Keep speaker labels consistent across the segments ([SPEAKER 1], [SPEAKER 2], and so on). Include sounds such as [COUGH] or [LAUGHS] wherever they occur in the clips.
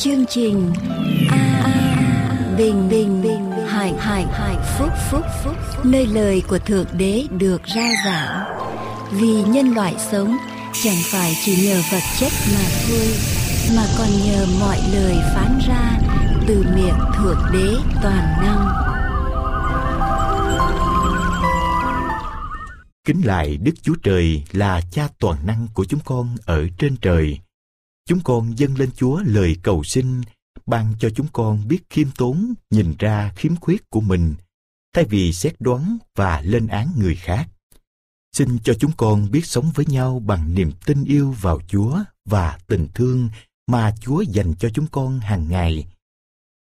[SPEAKER 1] chương trình a bình bình bình hải hải hải phúc phúc phúc nơi lời của thượng đế được rao giảng. Vì nhân loại sống, chẳng phải chỉ nhờ vật chất mà thôi, mà còn nhờ mọi lời phán ra từ miệng thượng đế toàn năng.
[SPEAKER 2] Kính lại Đức Chúa Trời là cha toàn năng của chúng con ở trên trời. Chúng con dâng lên Chúa lời cầu xin, ban cho chúng con biết khiêm tốn, nhìn ra khiếm khuyết của mình, thay vì xét đoán và lên án người khác. Xin cho chúng con biết sống với nhau bằng niềm tin yêu vào Chúa và tình thương mà Chúa dành cho chúng con hàng ngày.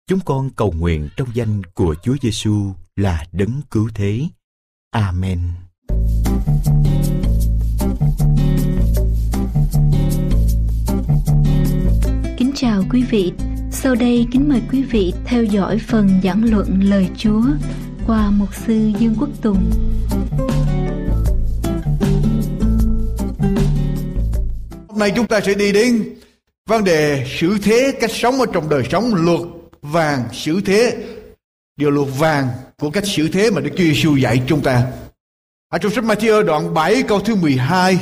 [SPEAKER 2] Chúng con cầu nguyện trong danh của Chúa Giêsu là đấng cứu thế. Amen.
[SPEAKER 3] Kính chào quý vị. Sau đây kính mời quý vị theo dõi phần giảng luận lời Chúa qua mục sư Dương Quốc Tùng.
[SPEAKER 4] Hôm nay chúng ta sẽ đi đến vấn đề xử thế cách sống ở trong đời sống, luật vàng xử thế điều luật vàng của cách xử thế mà Đức Chúa Giêsu dạy chúng ta. Ở trong sách Matthew đoạn 7 câu thứ 12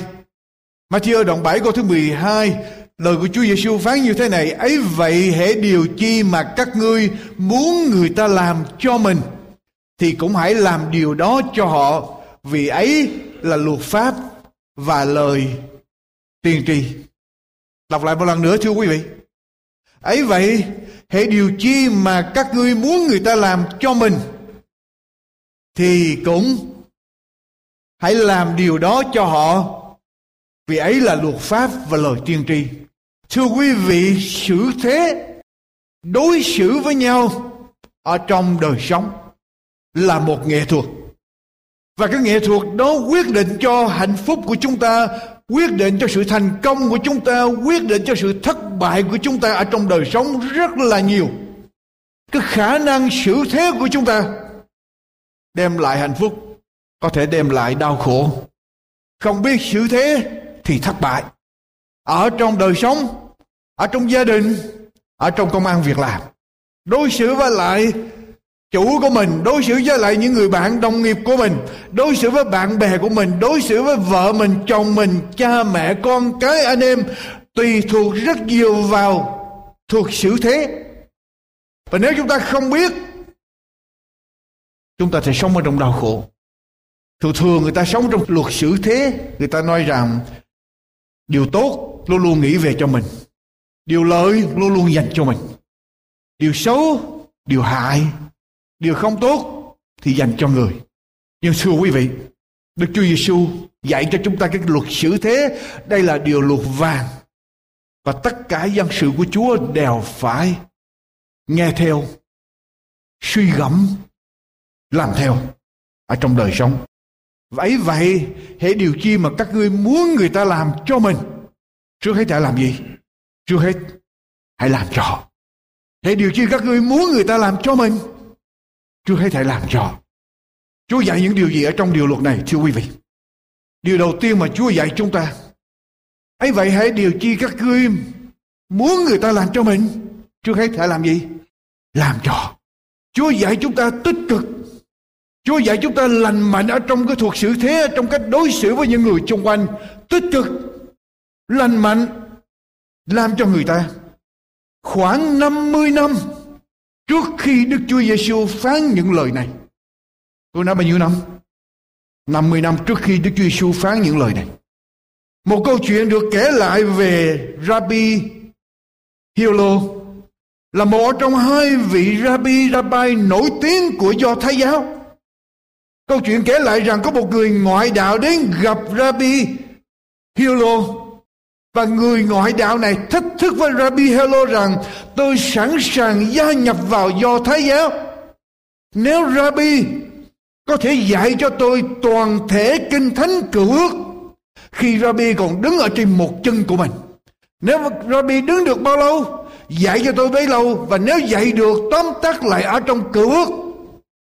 [SPEAKER 4] Matthew đoạn 7 câu thứ 12 Lời của Chúa Giêsu phán như thế này, ấy vậy hễ điều chi mà các ngươi muốn người ta làm cho mình, thì cũng hãy làm điều đó cho họ, vì ấy là luật pháp và lời tiên tri. Đọc lại một lần nữa, thưa quý vị. Ấy vậy hãy điều chi mà các ngươi muốn người ta làm cho mình, thì cũng hãy làm điều đó cho họ, vì ấy là luật pháp và lời tiên tri thưa quý vị, xử thế, đối xử với nhau ở trong đời sống là một nghệ thuật. Và cái nghệ thuật đó quyết định cho hạnh phúc của chúng ta, quyết định cho sự thành công của chúng ta, quyết định cho sự thất bại của chúng ta ở trong đời sống rất là nhiều. Cái khả năng xử thế của chúng ta đem lại hạnh phúc, có thể đem lại đau khổ. Không biết xử thế thì thất bại ở trong đời sống, ở trong gia đình, ở trong công an việc làm. Đối xử với lại chủ của mình, đối xử với lại những người bạn đồng nghiệp của mình, đối xử với bạn bè của mình, đối xử với vợ mình, chồng mình, cha mẹ, con cái, anh em, tùy thuộc rất nhiều vào thuộc xử thế. Và nếu chúng ta không biết, chúng ta sẽ sống ở trong đau khổ. Thường thường người ta sống trong luật xử thế, người ta nói rằng điều tốt luôn luôn nghĩ về cho mình. Điều lợi luôn luôn dành cho mình. Điều xấu, điều hại. Điều không tốt thì dành cho người. Nhưng thưa quý vị, đức chúa giêsu dạy cho chúng ta cái luật xử thế. Đây là điều luật vàng. Và tất cả dân sự của chúa đều phải nghe theo, suy gẫm, làm theo ở trong đời sống vậy vậy hãy điều chi mà các ngươi muốn người ta làm cho mình, trước hết hãy làm gì? Trước hết hãy làm cho. Họ hãy điều chi các ngươi muốn người ta làm cho mình, trước hết hãy làm cho. Chúa dạy những điều gì ở trong điều luật này, thưa quý vị? Điều đầu tiên mà Chúa dạy chúng ta. Ấy vậy hãy điều chi các ngươi muốn người ta làm cho mình, trước hết hãy làm gì? Làm cho. Chúa dạy chúng ta tích cực. Chúa dạy chúng ta lành mạnh ở trong cái thuộc sự thế, trong cách đối xử với những người xung quanh, tích cực, lành mạnh, làm cho người ta. Khoảng 50 năm trước khi Đức Chúa Giêsu phán những lời này. Tôi nói bao nhiêu năm? 50 năm trước khi Đức Chúa Giêsu phán những lời này. Một câu chuyện được kể lại về Rabbi Hilo là một trong hai vị Rabbi Rabbi nổi tiếng của Do Thái giáo. Câu chuyện kể lại rằng có một người ngoại đạo đến gặp Rabbi Hilo và người ngoại đạo này thách thức với Rabbi Hilo rằng tôi sẵn sàng gia nhập vào do Thái giáo. Nếu Rabbi có thể dạy cho tôi toàn thể kinh thánh cựu ước khi Rabbi còn đứng ở trên một chân của mình. Nếu Rabbi đứng được bao lâu, dạy cho tôi bấy lâu và nếu dạy được tóm tắt lại ở trong cựu ước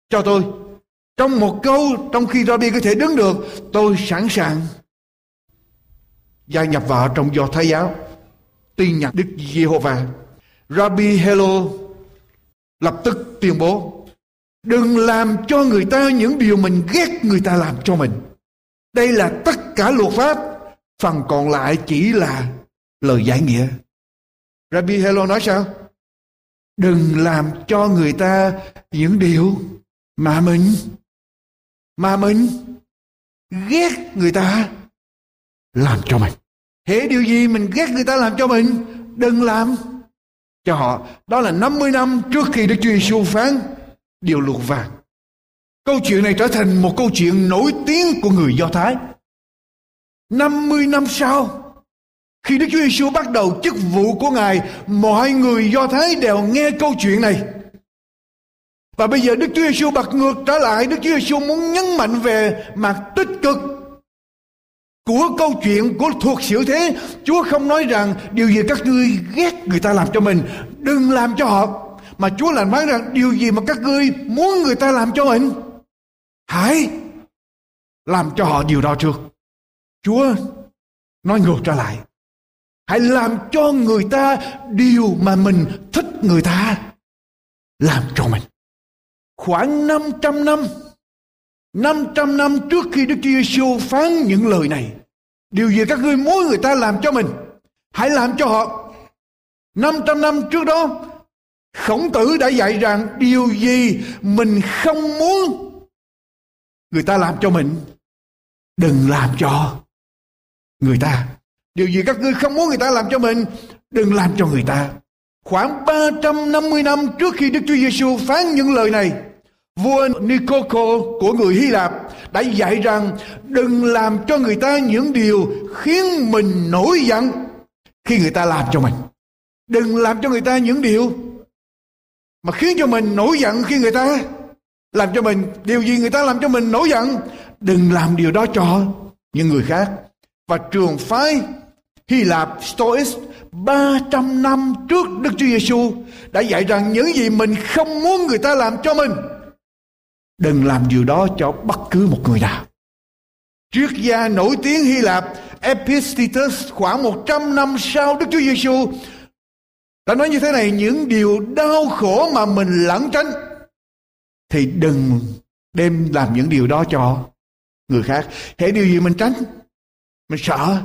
[SPEAKER 4] cho tôi trong một câu, trong khi Rabbi có thể đứng được, tôi sẵn sàng gia nhập vào trong do thái giáo, tin nhận đức giê-hô-va. Rabbi Hello. Lập tức tuyên bố, đừng làm cho người ta những điều mình ghét người ta làm cho mình. Đây là tất cả luật pháp, phần còn lại chỉ là lời giải nghĩa. Rabbi Hello, nói sao? Đừng làm cho người ta những điều mà mình mà mình ghét người ta làm cho mình. Hễ điều gì mình ghét người ta làm cho mình, đừng làm cho họ. Đó là 50 năm trước khi Đức Chúa Giêsu phán điều luật vàng. Câu chuyện này trở thành một câu chuyện nổi tiếng của người Do Thái. 50 năm sau, khi Đức Chúa Giêsu bắt đầu chức vụ của Ngài, mọi người Do Thái đều nghe câu chuyện này và bây giờ Đức Chúa Giêsu bật ngược trở lại, Đức Chúa Giêsu muốn nhấn mạnh về mặt tích cực của câu chuyện của thuộc sự thế. Chúa không nói rằng điều gì các ngươi ghét người ta làm cho mình, đừng làm cho họ. Mà Chúa lại nói rằng điều gì mà các ngươi muốn người ta làm cho mình, hãy làm cho họ điều đó trước. Chúa nói ngược trở lại. Hãy làm cho người ta điều mà mình thích người ta làm cho mình khoảng 500 năm 500 năm trước khi Đức Chúa Giêsu phán những lời này, Điều gì các ngươi muốn người ta làm cho mình? Hãy làm cho họ. 500 năm trước đó, Khổng tử đã dạy rằng Điều gì mình không muốn, Người ta làm cho mình. Đừng làm cho Người ta. Điều gì các ngươi không muốn người ta làm cho mình, Đừng làm cho người ta. Khoảng 350 năm trước khi Đức Chúa Giêsu phán những lời này Vua Nikoko của người Hy Lạp đã dạy rằng đừng làm cho người ta những điều khiến mình nổi giận khi người ta làm cho mình. Đừng làm cho người ta những điều mà khiến cho mình nổi giận khi người ta làm cho mình điều gì người ta làm cho mình nổi giận, đừng làm điều đó cho những người khác và trường phái Hy Lạp Stoics 300 năm trước Đức Chúa Giêsu đã dạy rằng những gì mình không muốn người ta làm cho mình Đừng làm điều đó cho bất cứ một người nào. Triết gia nổi tiếng Hy Lạp Epictetus khoảng 100 năm sau Đức Chúa Giêsu đã nói như thế này những điều đau khổ mà mình lẩn tránh thì đừng đem làm những điều đó cho người khác. Hãy điều gì mình tránh, mình sợ,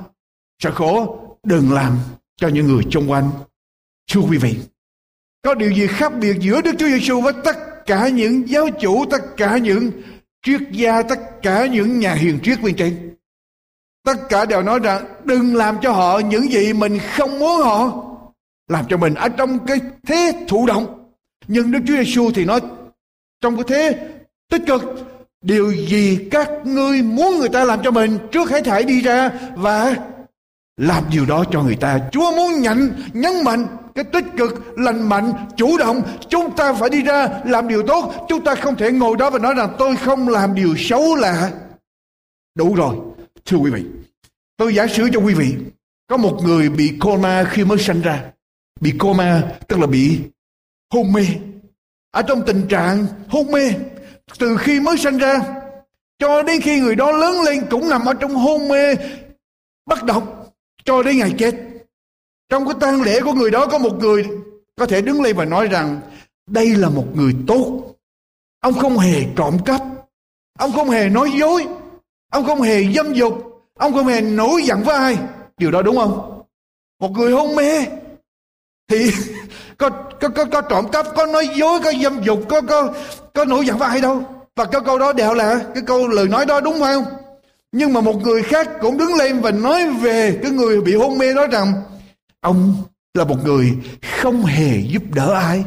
[SPEAKER 4] sợ khổ, đừng làm cho những người xung quanh. Thưa quý vị, có điều gì khác biệt giữa Đức Chúa Giêsu với tất cả những giáo chủ, tất cả những triết gia, tất cả những nhà hiền triết bên trên tất cả đều nói rằng đừng làm cho họ những gì mình không muốn họ. Làm cho mình ở trong cái thế thụ động. Nhưng đức chúa giêsu thì nói, trong cái thế tích cực, điều gì các ngươi muốn người ta làm cho mình trước hãy thải đi ra và làm điều đó cho người ta. Chúa muốn nhận nhấn mạnh, cái tích cực, lành mạnh, chủ động. Chúng ta phải đi ra làm điều tốt. Chúng ta không thể ngồi đó và nói rằng tôi không làm điều xấu là đủ rồi, thưa quý vị. Tôi giả sử cho quý vị, có một người bị coma khi mới sinh ra. Bị coma, tức là bị hôn mê. Ở trong tình trạng hôn mê, từ khi mới sinh ra cho đến khi người đó lớn lên cũng nằm ở trong hôn mê bất động cho đến ngày chết trong cái tang lễ của người đó có một người có thể đứng lên và nói rằng đây là một người tốt. Ông không hề trộm cắp. Ông không hề nói dối. Ông không hề dâm dục. Ông không hề nổi giận với ai. Điều đó đúng không? Một người hôn mê thì [LAUGHS] có có có, có trộm cắp, có nói dối, có dâm dục, có có có nổi giận với ai đâu. Và cái câu đó đều là cái câu lời nói đó đúng không? Nhưng mà một người khác cũng đứng lên và nói về cái người bị hôn mê đó rằng Ông là một người không hề giúp đỡ ai,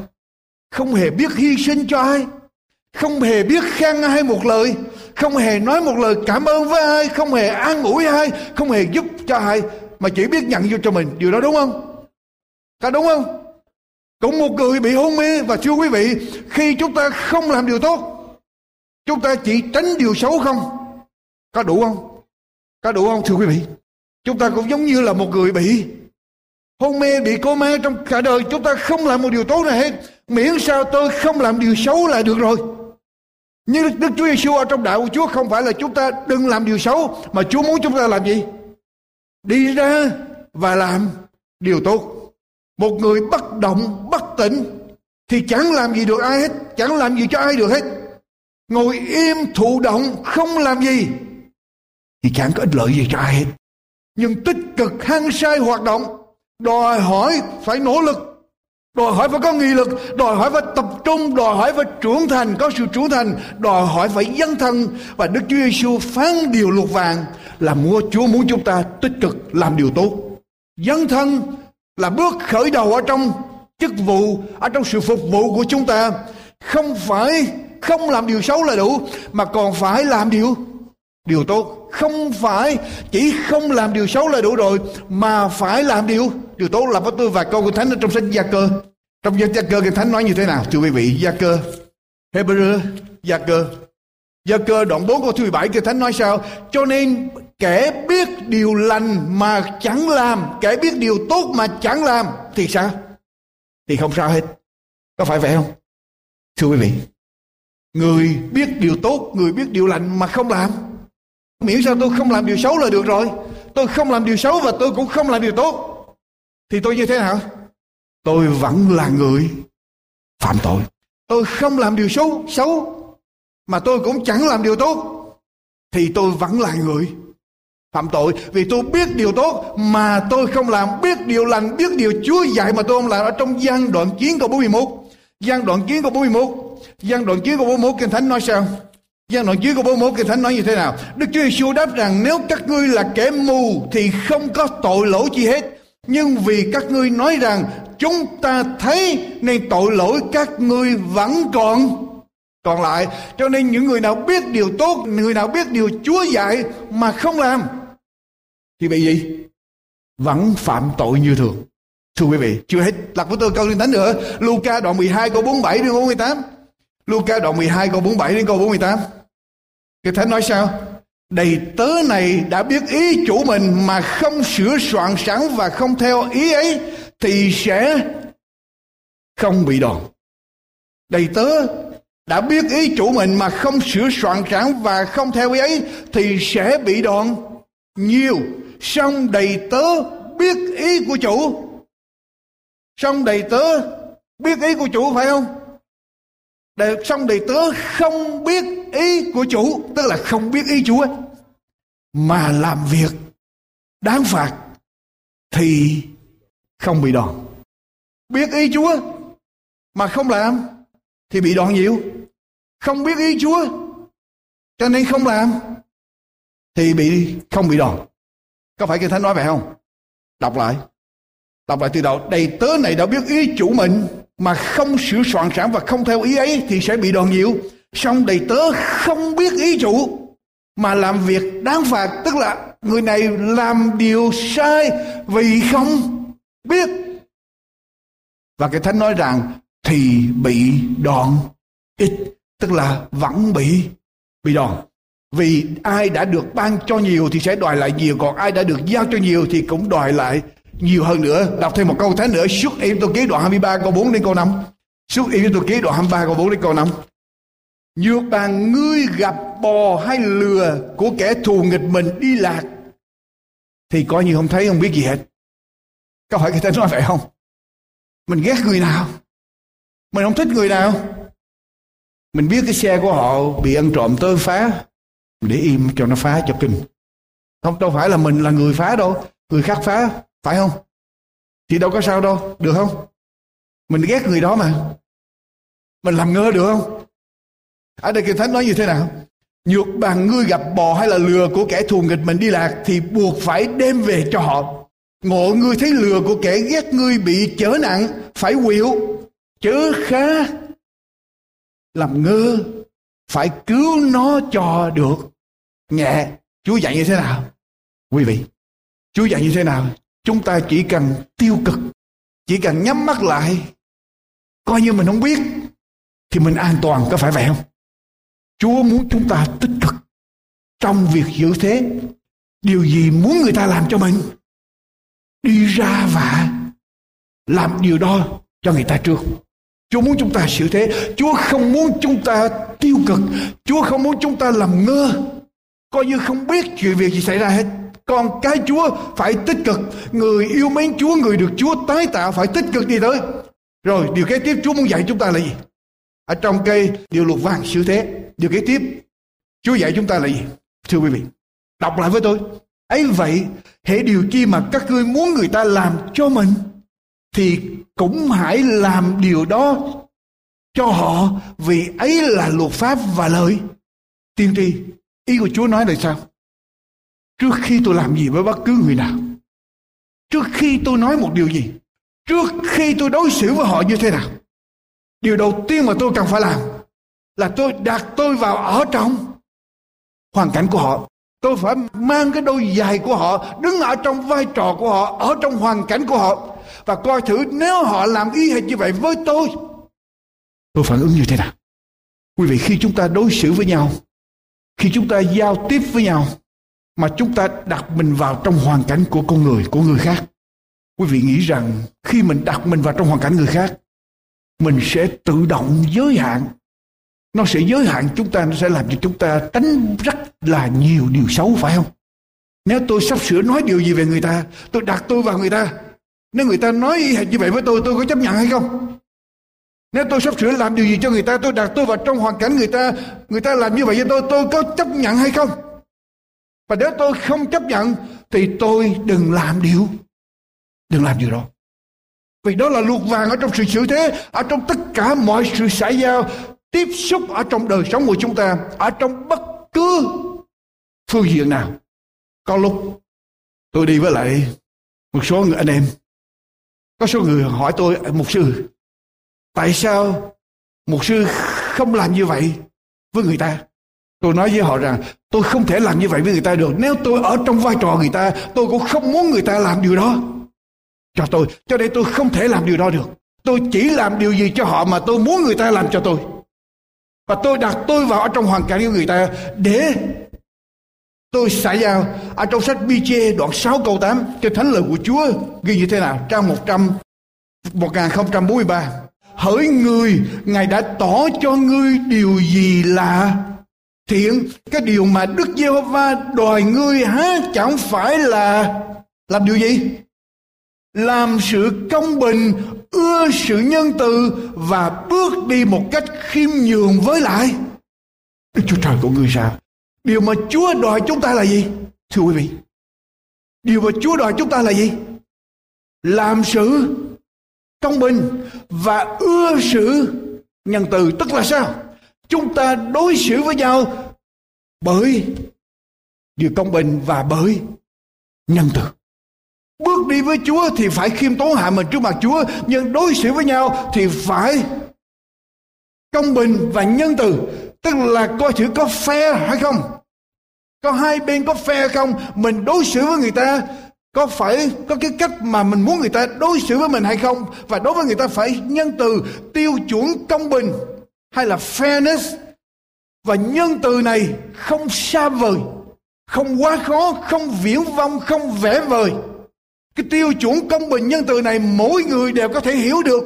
[SPEAKER 4] không hề biết hy sinh cho ai, không hề biết khen ai một lời, không hề nói một lời cảm ơn với ai, không hề an ủi ai, không hề giúp cho ai, mà chỉ biết nhận vô cho mình. Điều đó đúng không? Có đúng không? Cũng một người bị hôn mê và thưa quý vị, khi chúng ta không làm điều tốt, chúng ta chỉ tránh điều xấu không? Có đủ không? Có đủ không, thưa quý vị? Chúng ta cũng giống như là một người bị hôn mê, bị cô mê trong cả đời chúng ta không làm một điều tốt nào hết miễn sao tôi không làm điều xấu là được rồi như Đức Chúa Giêsu ở trong đạo của Chúa không phải là chúng ta đừng làm điều xấu, mà Chúa muốn chúng ta làm gì? Đi ra và làm điều tốt. một người bất động, bất tỉnh thì chẳng làm gì được ai hết, chẳng làm gì cho ai được hết ngồi im thụ động, không làm gì thì chẳng có ích lợi gì cho ai hết. Nhưng tích cực hăng say hoạt động, đòi hỏi phải nỗ lực, đòi hỏi phải có nghị lực, đòi hỏi phải tập trung, đòi hỏi phải trưởng thành, có sự trưởng thành, đòi hỏi phải dấn thân. Và đức chúa giêsu phán điều luật vàng là mua chúa muốn chúng ta tích cực làm điều tốt. Dấn thân là bước khởi đầu ở trong chức vụ, ở trong sự phục vụ của chúng ta. Không phải không làm điều xấu là đủ, mà còn phải làm điều điều tốt không phải chỉ không làm điều xấu là đủ rồi, mà phải làm điều điều tốt là có tôi và câu của thánh ở trong sách gia cơ. Trong gia cơ cái thánh nói như thế nào, thưa quý vị? Gia cơ, Hebrew, gia cơ. Gia cơ đoạn 4 câu thứ 17 cái thánh nói sao? Cho nên kẻ biết điều lành mà chẳng làm, kẻ biết điều tốt mà chẳng làm, thì sao? Thì không sao hết. Có phải vậy không? Thưa quý vị, người biết điều tốt, người biết điều lành mà không làm miễn sao tôi không làm điều xấu là được rồi. Tôi không làm điều xấu và tôi cũng không làm điều tốt. Thì tôi như thế nào tôi vẫn là người phạm tội. Tôi không làm điều xấu xấu, mà tôi cũng chẳng làm điều tốt. Thì tôi vẫn là người phạm tội. Vì tôi biết điều tốt, mà tôi không làm. Biết điều lành, biết điều Chúa dạy mà tôi không làm. Ở trong gian đoạn chiến câu 41 gian đoạn chiến câu 41 gian đoạn chiến câu 41 kinh thánh nói sao? Giang đoạn chiến câu 41 kinh thánh nói như thế nào? Đức Chúa Giêsu đáp rằng, nếu các ngươi là kẻ mù thì không có tội lỗi chi hết. Nhưng vì các ngươi nói rằng chúng ta thấy nên tội lỗi các ngươi vẫn còn. Còn lại, cho nên những người nào biết điều tốt, người nào biết điều Chúa dạy mà không làm, thì bị gì? Vẫn phạm tội như thường. Thưa quý vị, chưa hết. Lạc với tôi câu liên thánh nữa, Luca đoạn 12 câu 47 đến 48 Luca đoạn 12 câu 47 đến câu 48 cái thánh nói sao? Đầy tớ này đã biết ý chủ mình mà không sửa soạn sẵn và không theo ý ấy thì sẽ không bị đòn. Đầy tớ đã biết ý chủ mình mà không sửa soạn sẵn và không theo ý ấy thì sẽ bị đòn nhiều. Xong đầy tớ biết ý của chủ. Xong đầy tớ biết ý của chủ phải không? Để xong đầy tớ không biết ý của chủ tức là không biết ý chủ ấy, mà làm việc đáng phạt thì không bị đòn biết ý chúa mà không làm thì bị đòn nhiều không biết ý chúa cho nên không làm thì bị không bị đòn có phải kinh thánh nói vậy không? Đọc lại. Đọc lại từ đầu. Đầy tớ này đã biết ý chủ mình mà không sửa soạn sẵn và không theo ý ấy thì sẽ bị đòn nhiều. Xong đầy tớ không biết ý chủ mà làm việc đáng phạt. Tức là người này làm điều sai vì không biết. Và cái thánh nói rằng thì bị đòn ít. Tức là vẫn bị bị đòn. Vì ai đã được ban cho nhiều thì sẽ đòi lại nhiều, còn ai đã được giao cho nhiều thì cũng đòi lại nhiều hơn nữa. Đọc thêm một câu thế nữa, suốt em tôi ký đoạn 23 câu 4 đến câu 5. Suốt em tôi ký đoạn 23 câu 4 đến câu 5. Nhược bàn ngươi gặp bò hay lừa của kẻ thù nghịch mình đi lạc thì coi như không thấy không biết gì hết. Có phải cái thế nói vậy không? Mình ghét người nào? Mình không thích người nào? Mình biết cái xe của họ bị ăn trộm tới phá để im cho nó phá cho kinh không đâu phải là mình là người phá đâu người khác phá phải không? Thì đâu có sao đâu, được không? Mình ghét người đó mà. Mình làm ngơ được không? Ở đây kinh thánh nói như thế nào? Nhược bằng ngươi gặp bò hay là lừa của kẻ thù nghịch mình đi lạc thì buộc phải đem về cho họ. Ngộ ngươi thấy lừa của kẻ ghét ngươi bị chở nặng, phải quỵu. Chớ khá. Làm ngơ, phải cứu nó cho được. Nhẹ Chúa dạy như thế nào? Quý vị, Chúa dạy như thế nào? Chúng ta chỉ cần tiêu cực, chỉ cần nhắm mắt lại, coi như mình không biết, thì mình an toàn có phải vậy không? Chúa muốn chúng ta tích cực trong việc giữ thế, điều gì muốn người ta làm cho mình, đi ra và làm điều đó cho người ta trước. Chúa muốn chúng ta xử thế, Chúa không muốn chúng ta tiêu cực, Chúa không muốn chúng ta làm ngơ, coi như không biết chuyện việc gì xảy ra hết con cái Chúa phải tích cực. Người yêu mến Chúa, người được Chúa tái tạo phải tích cực đi tới. Rồi điều kế tiếp Chúa muốn dạy chúng ta là gì? Ở trong cây điều luật vàng sự thế. Điều kế tiếp Chúa dạy chúng ta là gì? Thưa quý vị, đọc lại với tôi. ấy vậy, hệ điều chi mà các ngươi muốn người ta làm cho mình thì cũng hãy làm điều đó cho họ vì ấy là luật pháp và lời tiên tri ý của chúa nói là sao trước khi tôi làm gì với bất cứ người nào, trước khi tôi nói một điều gì, trước khi tôi đối xử với họ như thế nào, điều đầu tiên mà tôi cần phải làm là tôi đặt tôi vào ở trong hoàn cảnh của họ. Tôi phải mang cái đôi giày của họ, đứng ở trong vai trò của họ, ở trong hoàn cảnh của họ và coi thử nếu họ làm y hệt như vậy với tôi tôi phản ứng như thế nào. Quý vị, khi chúng ta đối xử với nhau, khi chúng ta giao tiếp với nhau mà chúng ta đặt mình vào trong hoàn cảnh của con người, của người khác. Quý vị nghĩ rằng khi mình đặt mình vào trong hoàn cảnh người khác, mình sẽ tự động giới hạn. Nó sẽ giới hạn chúng ta, nó sẽ làm cho chúng ta tránh rất là nhiều điều xấu, phải không? Nếu tôi sắp sửa nói điều gì về người ta, tôi đặt tôi vào người ta, nếu người ta nói như vậy với tôi tôi có chấp nhận hay không? Nếu tôi sắp sửa làm điều gì cho người ta, tôi đặt tôi vào trong hoàn cảnh người ta người ta làm như vậy với tôi tôi có chấp nhận hay không? Và nếu tôi không chấp nhận, thì tôi đừng làm điều. Đừng làm điều đó. Vì đó là luật vàng ở trong sự xử thế, ở trong tất cả mọi sự xảy giao, tiếp xúc ở trong đời sống của chúng ta, ở trong bất cứ phương diện nào. Có lúc, tôi đi với lại một số người anh em. Có số người hỏi tôi, mục sư, tại sao mục sư không làm như vậy với người ta? Tôi nói với họ rằng, tôi không thể làm như vậy với người ta được. Nếu tôi ở trong vai trò người ta, tôi cũng không muốn người ta làm điều đó. Cho tôi, cho nên tôi không thể làm điều đó được. Tôi chỉ làm điều gì cho họ mà tôi muốn người ta làm cho tôi. Và tôi đặt tôi vào ở trong hoàn cảnh của người ta để tôi xả giao. Ở trong sách bi chê đoạn 6 câu 8 cho thánh lời của Chúa ghi như thế nào? Trang 100 1043 hỡi người, ngài đã tỏ cho ngươi điều gì là thiện, cái điều mà Đức Giê-hô-va đòi ngươi há chẳng phải là làm điều gì? Làm sự công bình, ưa sự nhân từ và bước đi một cách khiêm nhường với lại Đức Chúa Trời của ngươi sao điều mà Chúa đòi chúng ta là gì? Thưa quý vị, điều mà Chúa đòi chúng ta là gì? Làm sự công bình và ưa sự nhân từ. Tức là sao? Chúng ta đối xử với nhau bởi điều công bình và bởi nhân từ. Bước đi với chúa thì phải khiêm tốn hạ mình trước mặt chúa, nhưng đối xử với nhau thì phải công bình và nhân từ. Tức là coi thử có phe hay không? Có hai bên có phe không? Mình đối xử với người ta có phải có cái cách mà mình muốn người ta đối xử với mình hay không? Và đối với người ta phải nhân từ, tiêu chuẩn công bình hay là fairness? Và nhân từ này không xa vời không quá khó không viễn vông không vẽ vời. Cái tiêu chuẩn công bình nhân từ này mỗi người đều có thể hiểu được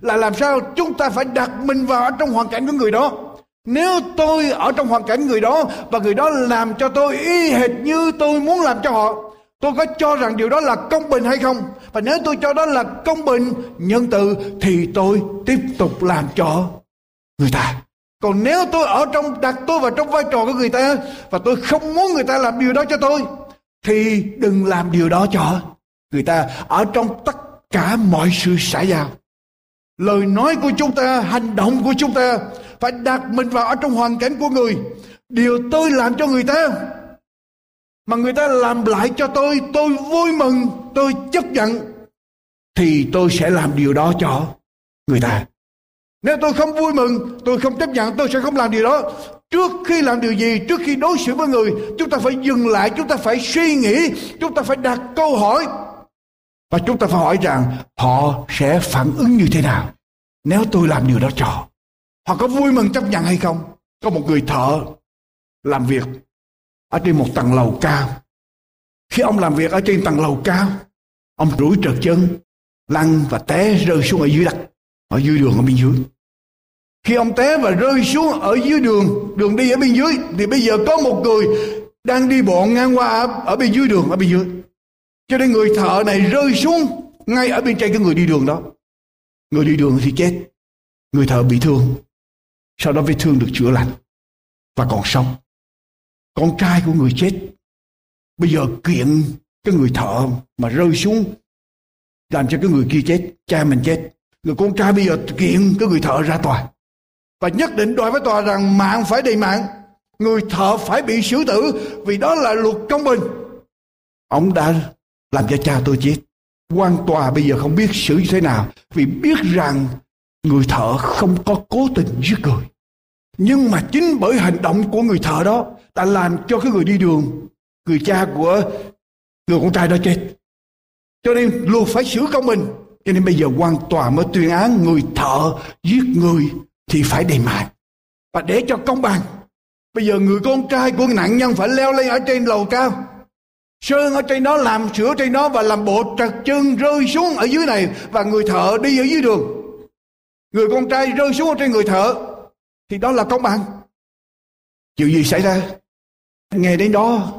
[SPEAKER 4] là làm sao chúng ta phải đặt mình vào trong hoàn cảnh của người đó. Nếu tôi ở trong hoàn cảnh người đó và người đó làm cho tôi y hệt như tôi muốn làm cho họ Tôi có cho rằng điều đó là công bình hay không? Và nếu tôi cho đó là công bình, nhân từ thì tôi tiếp tục làm cho người ta. Còn nếu tôi ở trong đặt tôi vào trong vai trò của người ta và tôi không muốn người ta làm điều đó cho tôi thì đừng làm điều đó cho người ta ở trong tất cả mọi sự xã giao. Lời nói của chúng ta, hành động của chúng ta phải đặt mình vào ở trong hoàn cảnh của người. Điều tôi làm cho người ta mà người ta làm lại cho tôi tôi vui mừng tôi chấp nhận thì tôi sẽ làm điều đó cho người ta nếu tôi không vui mừng tôi không chấp nhận tôi sẽ không làm điều đó trước khi làm điều gì trước khi đối xử với người chúng ta phải dừng lại chúng ta phải suy nghĩ chúng ta phải đặt câu hỏi và chúng ta phải hỏi rằng họ sẽ phản ứng như thế nào nếu tôi làm điều đó cho họ có vui mừng chấp nhận hay không có một người thợ làm việc ở trên một tầng lầu cao. Khi ông làm việc ở trên tầng lầu cao, ông rủi trượt chân, lăn và té rơi xuống ở dưới đất, ở dưới đường ở bên dưới. Khi ông té và rơi xuống ở dưới đường, đường đi ở bên dưới, thì bây giờ có một người đang đi bộ ngang qua ở, ở bên dưới đường ở bên dưới. Cho nên người thợ này rơi xuống ngay ở bên trên cái người đi đường đó. Người đi đường thì chết người thợ bị thương. Sau đó vết thương được chữa lành và còn sống. Con trai của người chết bây giờ kiện cái người thợ mà rơi xuống làm cho cái người kia chết cha mình chết. Người con trai bây giờ kiện cái người thợ ra tòa và nhất định đòi với tòa rằng mạng phải đầy mạng, người thợ phải bị xử tử, vì đó là luật công bình. Ông đã làm cho cha tôi chết. Quan tòa bây giờ không biết xử như thế nào, vì biết rằng người thợ không có cố tình giết người. Nhưng mà chính bởi hành động của người thợ đó đã làm cho cái người đi đường, người cha của người con trai đó chết. Cho nên luật phải xử công bình. Cho nên bây giờ quan tòa mới tuyên án người thợ giết người thì phải đền mạng và để cho công bằng, bây giờ người con trai của nạn nhân phải leo lên ở trên lầu cao. Sơn ở trên đó, làm sửa trên đó và làm bộ trật chân rơi xuống ở dưới này và người thợ đi ở dưới đường. Người con trai rơi xuống ở trên người thợ thì đó là công bằng. Chuyện gì xảy ra? Nghe đến đó,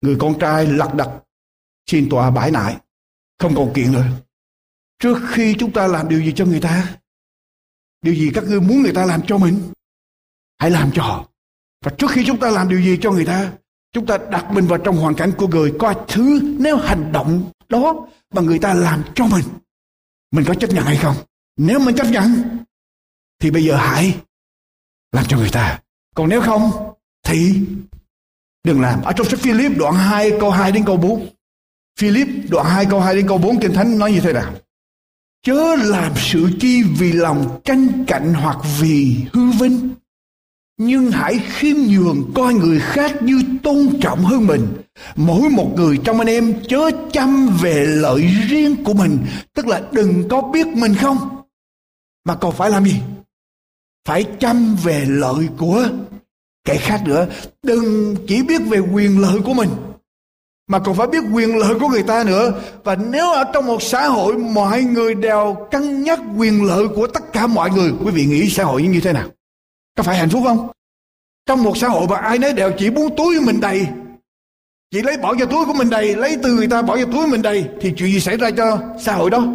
[SPEAKER 4] người con trai lật đật, xin tòa bãi nại, không còn kiện nữa. Trước khi chúng ta làm điều gì cho người ta điều gì các ngươi muốn người ta làm cho mình? Hãy làm cho họ. Và trước khi chúng ta làm điều gì cho người ta, chúng ta đặt mình vào trong hoàn cảnh của người coi thứ nếu hành động đó mà người ta làm cho mình. Mình có chấp nhận hay không? Nếu mình chấp nhận, thì bây giờ hãy làm cho người ta. Còn nếu không, thì đừng làm. Ở trong sách Philip đoạn 2 câu 2 đến câu 4 Philip đoạn 2 câu 2 đến câu 4 Kinh Thánh nói như thế nào? Chớ làm sự chi vì lòng tranh cạnh hoặc vì hư vinh. Nhưng hãy khiêm nhường coi người khác như tôn trọng hơn mình. Mỗi một người trong anh em chớ chăm về lợi riêng của mình, tức là đừng có biết mình không. Mà còn phải làm gì? Phải chăm về lợi của kẻ khác nữa. Đừng chỉ biết về quyền lợi của mình mà còn phải biết quyền lợi của người ta nữa. Và nếu ở trong một xã hội, mọi người đều cân nhắc quyền lợi của tất cả mọi người, quý vị nghĩ xã hội như thế nào? Có phải hạnh phúc không? Trong một xã hội mà ai nấy đều chỉ muốn túi mình đầy, chỉ lấy bỏ vào túi của mình đầy, lấy từ người ta bỏ vào túi mình đầy, thì chuyện gì xảy ra cho xã hội đó?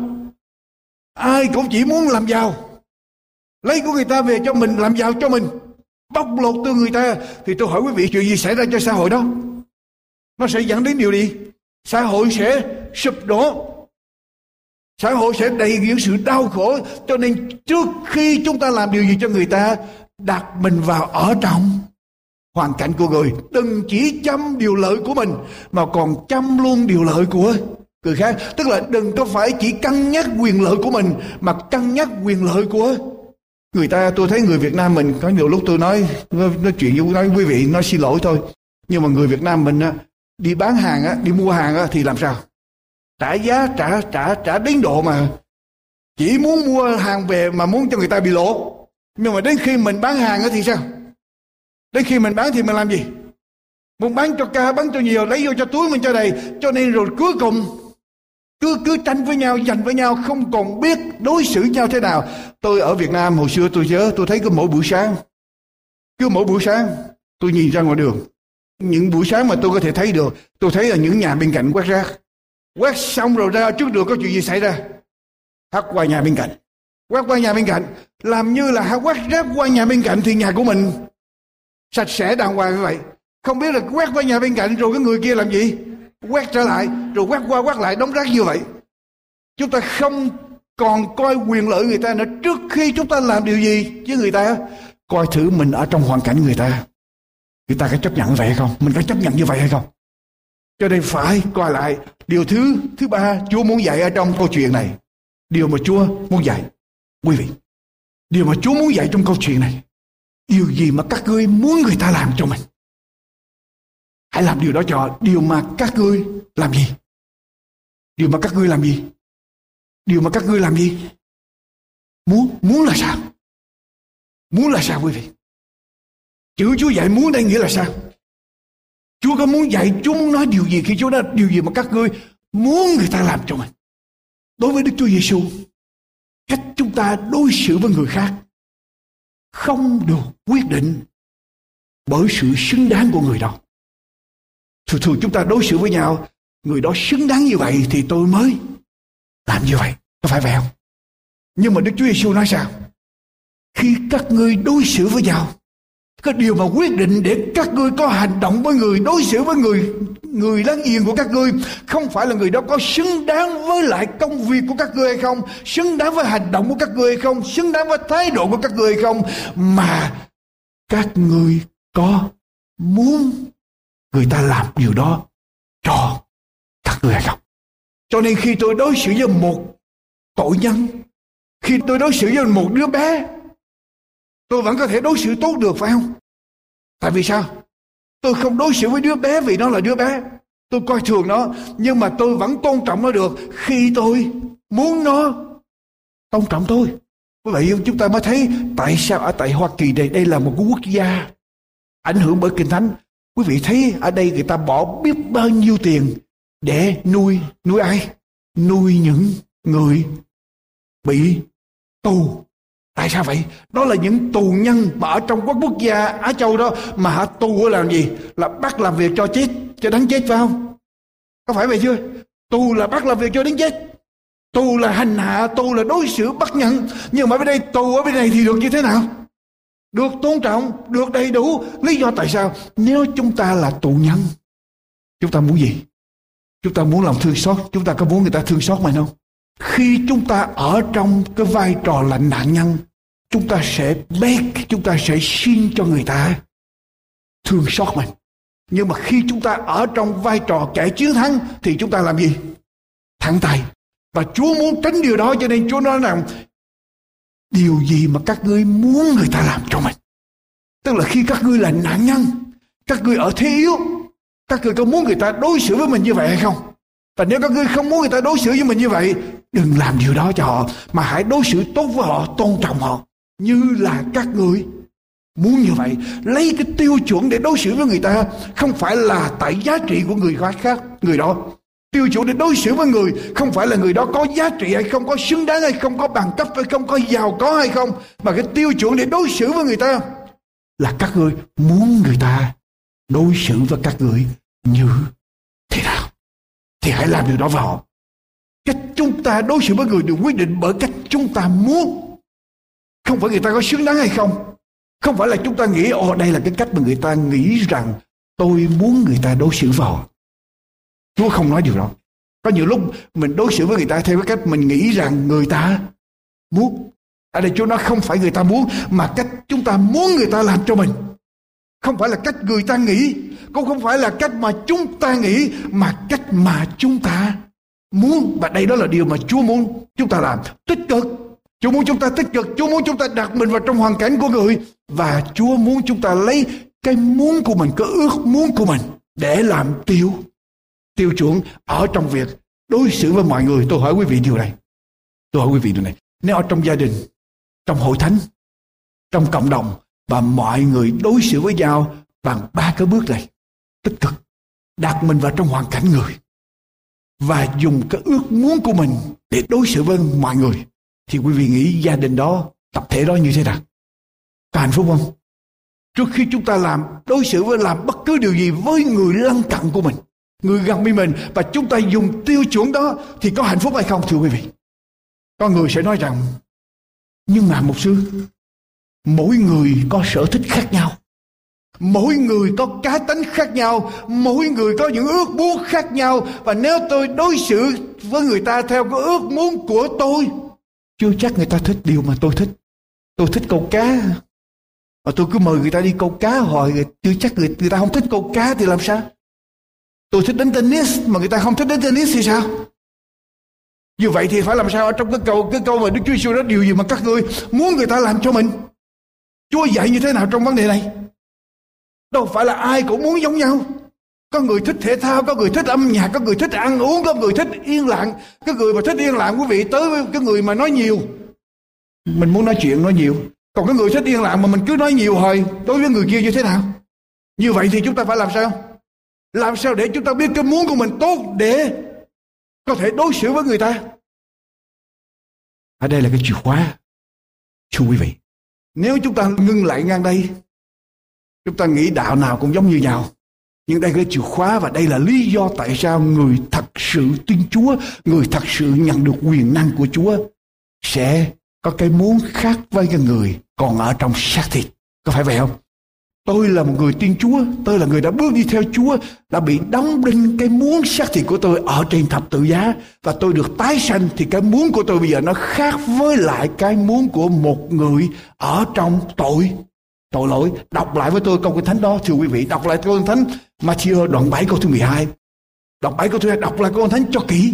[SPEAKER 4] Ai cũng chỉ muốn làm giàu. Lấy của người ta về cho mình, làm giàu cho mình. Bóc lột từ người ta. Thì tôi hỏi quý vị, chuyện gì xảy ra cho xã hội đó? Nó sẽ dẫn đến điều gì? Xã hội sẽ sụp đổ. Xã hội sẽ đầy những sự đau khổ. Cho nên trước khi chúng ta làm điều gì cho người ta đặt mình vào ở trong hoàn cảnh của người. Đừng chỉ chăm điều lợi của mình mà còn chăm luôn điều lợi của người khác. Tức là đừng có phải chỉ cân nhắc quyền lợi của mình mà cân nhắc quyền lợi của người ta. Tôi thấy người Việt Nam mình có nhiều lúc tôi nói nói chuyện với nói quý vị nói xin lỗi thôi. Nhưng mà người Việt Nam mình á, đi bán hàng á, đi mua hàng á, thì làm sao? Trả giá trả trả trả đến độ mà chỉ muốn mua hàng về mà muốn cho người ta bị lỗ nhưng mà đến khi mình bán hàng á thì sao? Đến khi mình bán thì mình làm gì? Muốn bán cho ca bán cho nhiều lấy vô cho túi mình cho đầy. Cho nên rồi cuối cùng cứ cứ tranh với nhau giành với nhau không còn biết đối xử nhau thế nào. Tôi ở Việt Nam hồi xưa tôi nhớ tôi thấy cứ mỗi buổi sáng. Cứ mỗi buổi sáng tôi nhìn ra ngoài đường những buổi sáng mà tôi có thể thấy được, tôi thấy là những nhà bên cạnh quét rác. Quét xong rồi ra trước đường có chuyện gì xảy ra? Hát qua nhà bên cạnh. Quét qua nhà bên cạnh. Làm như là hát quét rác qua nhà bên cạnh thì nhà của mình. Sạch sẽ đàng hoàng như vậy. Không biết là quét qua nhà bên cạnh rồi cái người kia làm gì? Quét trở lại, rồi quét qua quét lại đóng rác như vậy. Chúng ta không còn coi quyền lợi người ta nữa. Trước khi chúng ta làm điều gì với người ta, coi thử mình ở trong hoàn cảnh người ta người ta có chấp nhận vậy hay không? Mình có chấp nhận như vậy hay không? Cho nên phải coi lại điều thứ thứ ba, chúa muốn dạy ở trong câu chuyện này. Điều mà chúa muốn dạy. Quý vị, điều mà chúa muốn dạy trong câu chuyện này, điều gì mà các ngươi muốn người ta làm cho mình? Hãy làm điều đó cho điều mà các ngươi làm gì? Điều mà các ngươi làm gì? Điều mà các ngươi làm gì? Muốn muốn là sao? Muốn là sao, quý vị? Chữ chúa dạy muốn đây nghĩa là sao? Chúa có muốn dạy chúng nói điều gì khi chúa nói điều gì mà các ngươi muốn người ta làm cho mình? Đối với đức chúa giêsu cách chúng ta đối xử với người khác không được quyết định bởi sự xứng đáng của người đó. Thường thường chúng ta đối xử với nhau, người đó xứng đáng như vậy thì tôi mới làm như vậy. Có phải vậy không? Nhưng mà đức chúa giêsu nói sao? Khi các ngươi đối xử với nhau cái điều mà quyết định để các ngươi có hành động với người, đối xử với người người láng giềng của các ngươi, không phải là người đó có xứng đáng với lại công việc của các ngươi hay không, xứng đáng với hành động của các ngươi hay không, xứng đáng với thái độ của các ngươi hay không, mà các ngươi có muốn người ta làm điều đó cho các ngươi hay không. Cho nên khi tôi đối xử với một tội nhân, khi tôi đối xử với một đứa bé tôi vẫn có thể đối xử tốt được, phải không? Tại vì sao? Tôi không đối xử với đứa bé vì nó là đứa bé. Tôi coi thường nó, nhưng mà tôi vẫn tôn trọng nó được khi tôi muốn nó tôn trọng tôi. Quý vậy chúng ta mới thấy tại sao ở tại Hoa Kỳ đây đây là một quốc gia ảnh hưởng bởi kinh thánh. Quý vị thấy ở đây người ta bỏ biết bao nhiêu tiền để nuôi nuôi ai? Nuôi những người bị tù. Tại sao vậy? Đó là những tù nhân mà ở trong quốc quốc gia Á Châu đó mà họ tù làm gì? Là bắt làm việc cho chết, cho đáng chết phải không? Có phải vậy chưa? Tù là bắt làm việc cho đánh chết. Tù là hành hạ, tù là đối xử bất nhân. Nhưng mà ở đây tù ở bên này thì được như thế nào? Được tôn trọng, được đầy đủ. Lý do tại sao? Nếu chúng ta là tù nhân, chúng ta muốn gì? Chúng ta muốn lòng thương xót, chúng ta có muốn người ta thương xót mình không? Khi chúng ta ở trong cái vai trò là nạn nhân, chúng ta sẽ beg, chúng ta sẽ xin cho người ta thương xót mình. Nhưng mà khi chúng ta ở trong vai trò kẻ chiến thắng thì chúng ta làm gì? Thẳng tay. Và Chúa muốn tránh điều đó cho nên Chúa nói rằng điều gì mà các ngươi muốn người ta làm cho mình. Tức là khi các ngươi là nạn nhân, các ngươi ở thế yếu, các ngươi có muốn người ta đối xử với mình như vậy hay không? Và nếu các ngươi không muốn người ta đối xử với mình như vậy, đừng làm điều đó cho họ, mà hãy đối xử tốt với họ, tôn trọng họ, như là các người muốn như vậy. Lấy cái tiêu chuẩn để đối xử với người ta, không phải là tại giá trị của người khác, người đó. Tiêu chuẩn để đối xử với người không phải là người đó có giá trị hay không, có xứng đáng hay không, có bằng cấp hay không, có giàu có hay không, mà cái tiêu chuẩn để đối xử với người ta là các người muốn người ta đối xử với các người như thế nào thì hãy làm điều đó vào cách chúng ta đối xử với người được quyết định bởi cách chúng ta muốn không phải người ta có xứng đáng hay không? Không phải là chúng ta nghĩ, ồ, đây là cái cách mà người ta nghĩ rằng tôi muốn người ta đối xử vào Chúa không nói điều đó. Có nhiều lúc mình đối xử với người ta theo cái cách mình nghĩ rằng người ta muốn. Ở đây Chúa nói không phải người ta muốn, mà cách chúng ta muốn người ta làm cho mình. Không phải là cách người ta nghĩ, cũng không phải là cách mà chúng ta nghĩ, mà cách mà chúng ta muốn. Và đây đó là điều mà Chúa muốn chúng ta làm. Tích cực. Chúa muốn chúng ta tích cực, Chúa muốn chúng ta đặt mình vào trong hoàn cảnh của người và Chúa muốn chúng ta lấy cái muốn của mình, cái ước muốn của mình để làm tiêu tiêu chuẩn ở trong việc đối xử với mọi người. Tôi hỏi quý vị điều này. Tôi hỏi quý vị điều này. Nếu ở trong gia đình, trong hội thánh, trong cộng đồng và mọi người đối xử với nhau bằng ba cái bước này, tích cực, đặt mình vào trong hoàn cảnh người và dùng cái ước muốn của mình để đối xử với mọi người thì quý vị nghĩ gia đình đó, tập thể đó như thế nào? Có hạnh phúc không? Trước khi chúng ta làm đối xử với làm bất cứ điều gì với người lân cận của mình, người gần với mình và chúng ta dùng tiêu chuẩn đó thì có hạnh phúc hay không, thưa quý vị? Có người sẽ nói rằng, nhưng mà một sư, mỗi người có sở thích khác nhau. Mỗi người có cá tính khác nhau, mỗi người có những ước muốn khác nhau. Và nếu tôi đối xử với người ta theo cái ước muốn của tôi chưa chắc người ta thích điều mà tôi thích. Tôi thích câu cá. Mà tôi cứ mời người ta đi câu cá hỏi chưa chắc người, người ta không thích câu cá thì làm sao? Tôi thích đánh tennis mà người ta không thích đánh tennis thì sao? Như vậy thì phải làm sao ở trong cái câu cái câu mà Đức Chúa Giêsu đó điều gì mà các ngươi muốn người ta làm cho mình? Chúa dạy như thế nào trong vấn đề này? Đâu phải là ai cũng muốn giống nhau. Có người thích thể thao, có người thích âm nhạc, có người thích ăn uống, có người thích yên lặng. Cái người mà thích yên lặng quý vị tới với cái người mà nói nhiều. Mình muốn nói chuyện nói nhiều. Còn cái người thích yên lặng mà mình cứ nói nhiều hồi đối với người kia như thế nào? Như vậy thì chúng ta phải làm sao? Làm sao để chúng ta biết cái muốn của mình tốt để có thể đối xử với người ta? Ở đây là cái chìa khóa. Thưa quý vị. Nếu chúng ta ngưng lại ngang đây, chúng ta nghĩ đạo nào cũng giống như nhau nhưng đây là chìa khóa và đây là lý do tại sao người thật sự tin Chúa, người thật sự nhận được quyền năng của Chúa sẽ có cái muốn khác với cái người còn ở trong xác thịt. Có phải vậy không? Tôi là một người tin Chúa, tôi là người đã bước đi theo Chúa, đã bị đóng đinh cái muốn xác thịt của tôi ở trên thập tự giá và tôi được tái sanh thì cái muốn của tôi bây giờ nó khác với lại cái muốn của một người ở trong tội tội lỗi. Đọc lại với tôi câu kinh thánh đó thưa quý vị, đọc lại câu kinh thánh Matthew đoạn 7 câu thứ 12. Đọc 7 câu thứ 12, đọc lại câu thánh cho kỹ.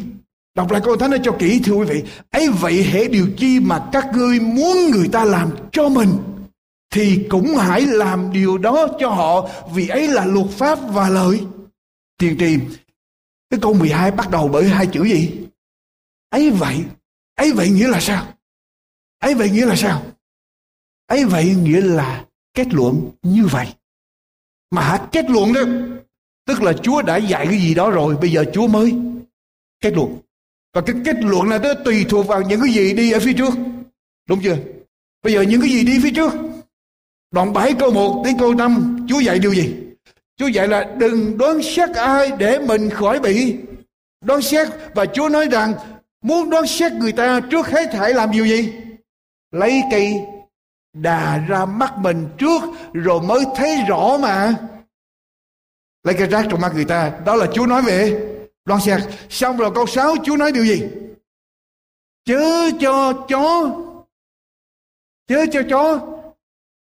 [SPEAKER 4] Đọc lại câu thánh đó cho kỹ thưa quý vị. ấy vậy hệ điều chi mà các ngươi muốn người ta làm cho mình thì cũng hãy làm điều đó cho họ vì ấy là luật pháp và lợi. Tiên tri cái câu 12 bắt đầu bởi hai chữ gì? ấy vậy. ấy vậy nghĩa là sao? ấy vậy nghĩa là sao? ấy vậy nghĩa là kết luận như vậy. Mà hả kết luận đó tức là Chúa đã dạy cái gì đó rồi, bây giờ Chúa mới kết luận. Và cái kết luận là nó tùy thuộc vào những cái gì đi ở phía trước. Đúng chưa? Bây giờ những cái gì đi phía trước Đoạn 7 câu 1 đến câu 5 Chúa dạy điều gì? Chúa dạy là đừng đoán xét ai để mình khỏi bị đoán xét và Chúa nói rằng, muốn đoán xét người ta trước hết hãy làm điều gì? Lấy cây đà ra mắt mình trước rồi mới thấy rõ mà. Lấy cái rác trong mắt người ta. Đó là Chúa nói về loan xe Xong rồi câu 6 Chúa nói điều gì? Chớ cho chó chớ cho chó